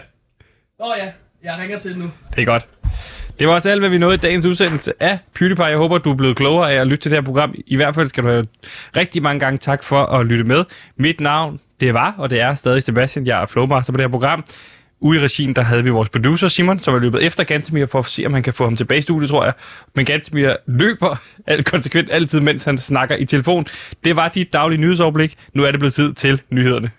C: Nå ja, jeg ringer til nu.
B: Det er godt. Det var også alt, hvad vi nåede i dagens udsendelse af PewDiePie. Jeg håber, du er blevet klogere af at lytte til det her program. I hvert fald skal du have rigtig mange gange tak for at lytte med. Mit navn, det var, og det er stadig Sebastian. Jeg er flowmaster på det her program. Ude i regien, der havde vi vores producer Simon, som er løbet efter Gantemir for at se, om han kan få ham tilbage i studiet, tror jeg. Men Gantemir løber alt konsekvent altid, mens han snakker i telefon. Det var dit daglige nyhedsoverblik. Nu er det blevet tid til nyhederne.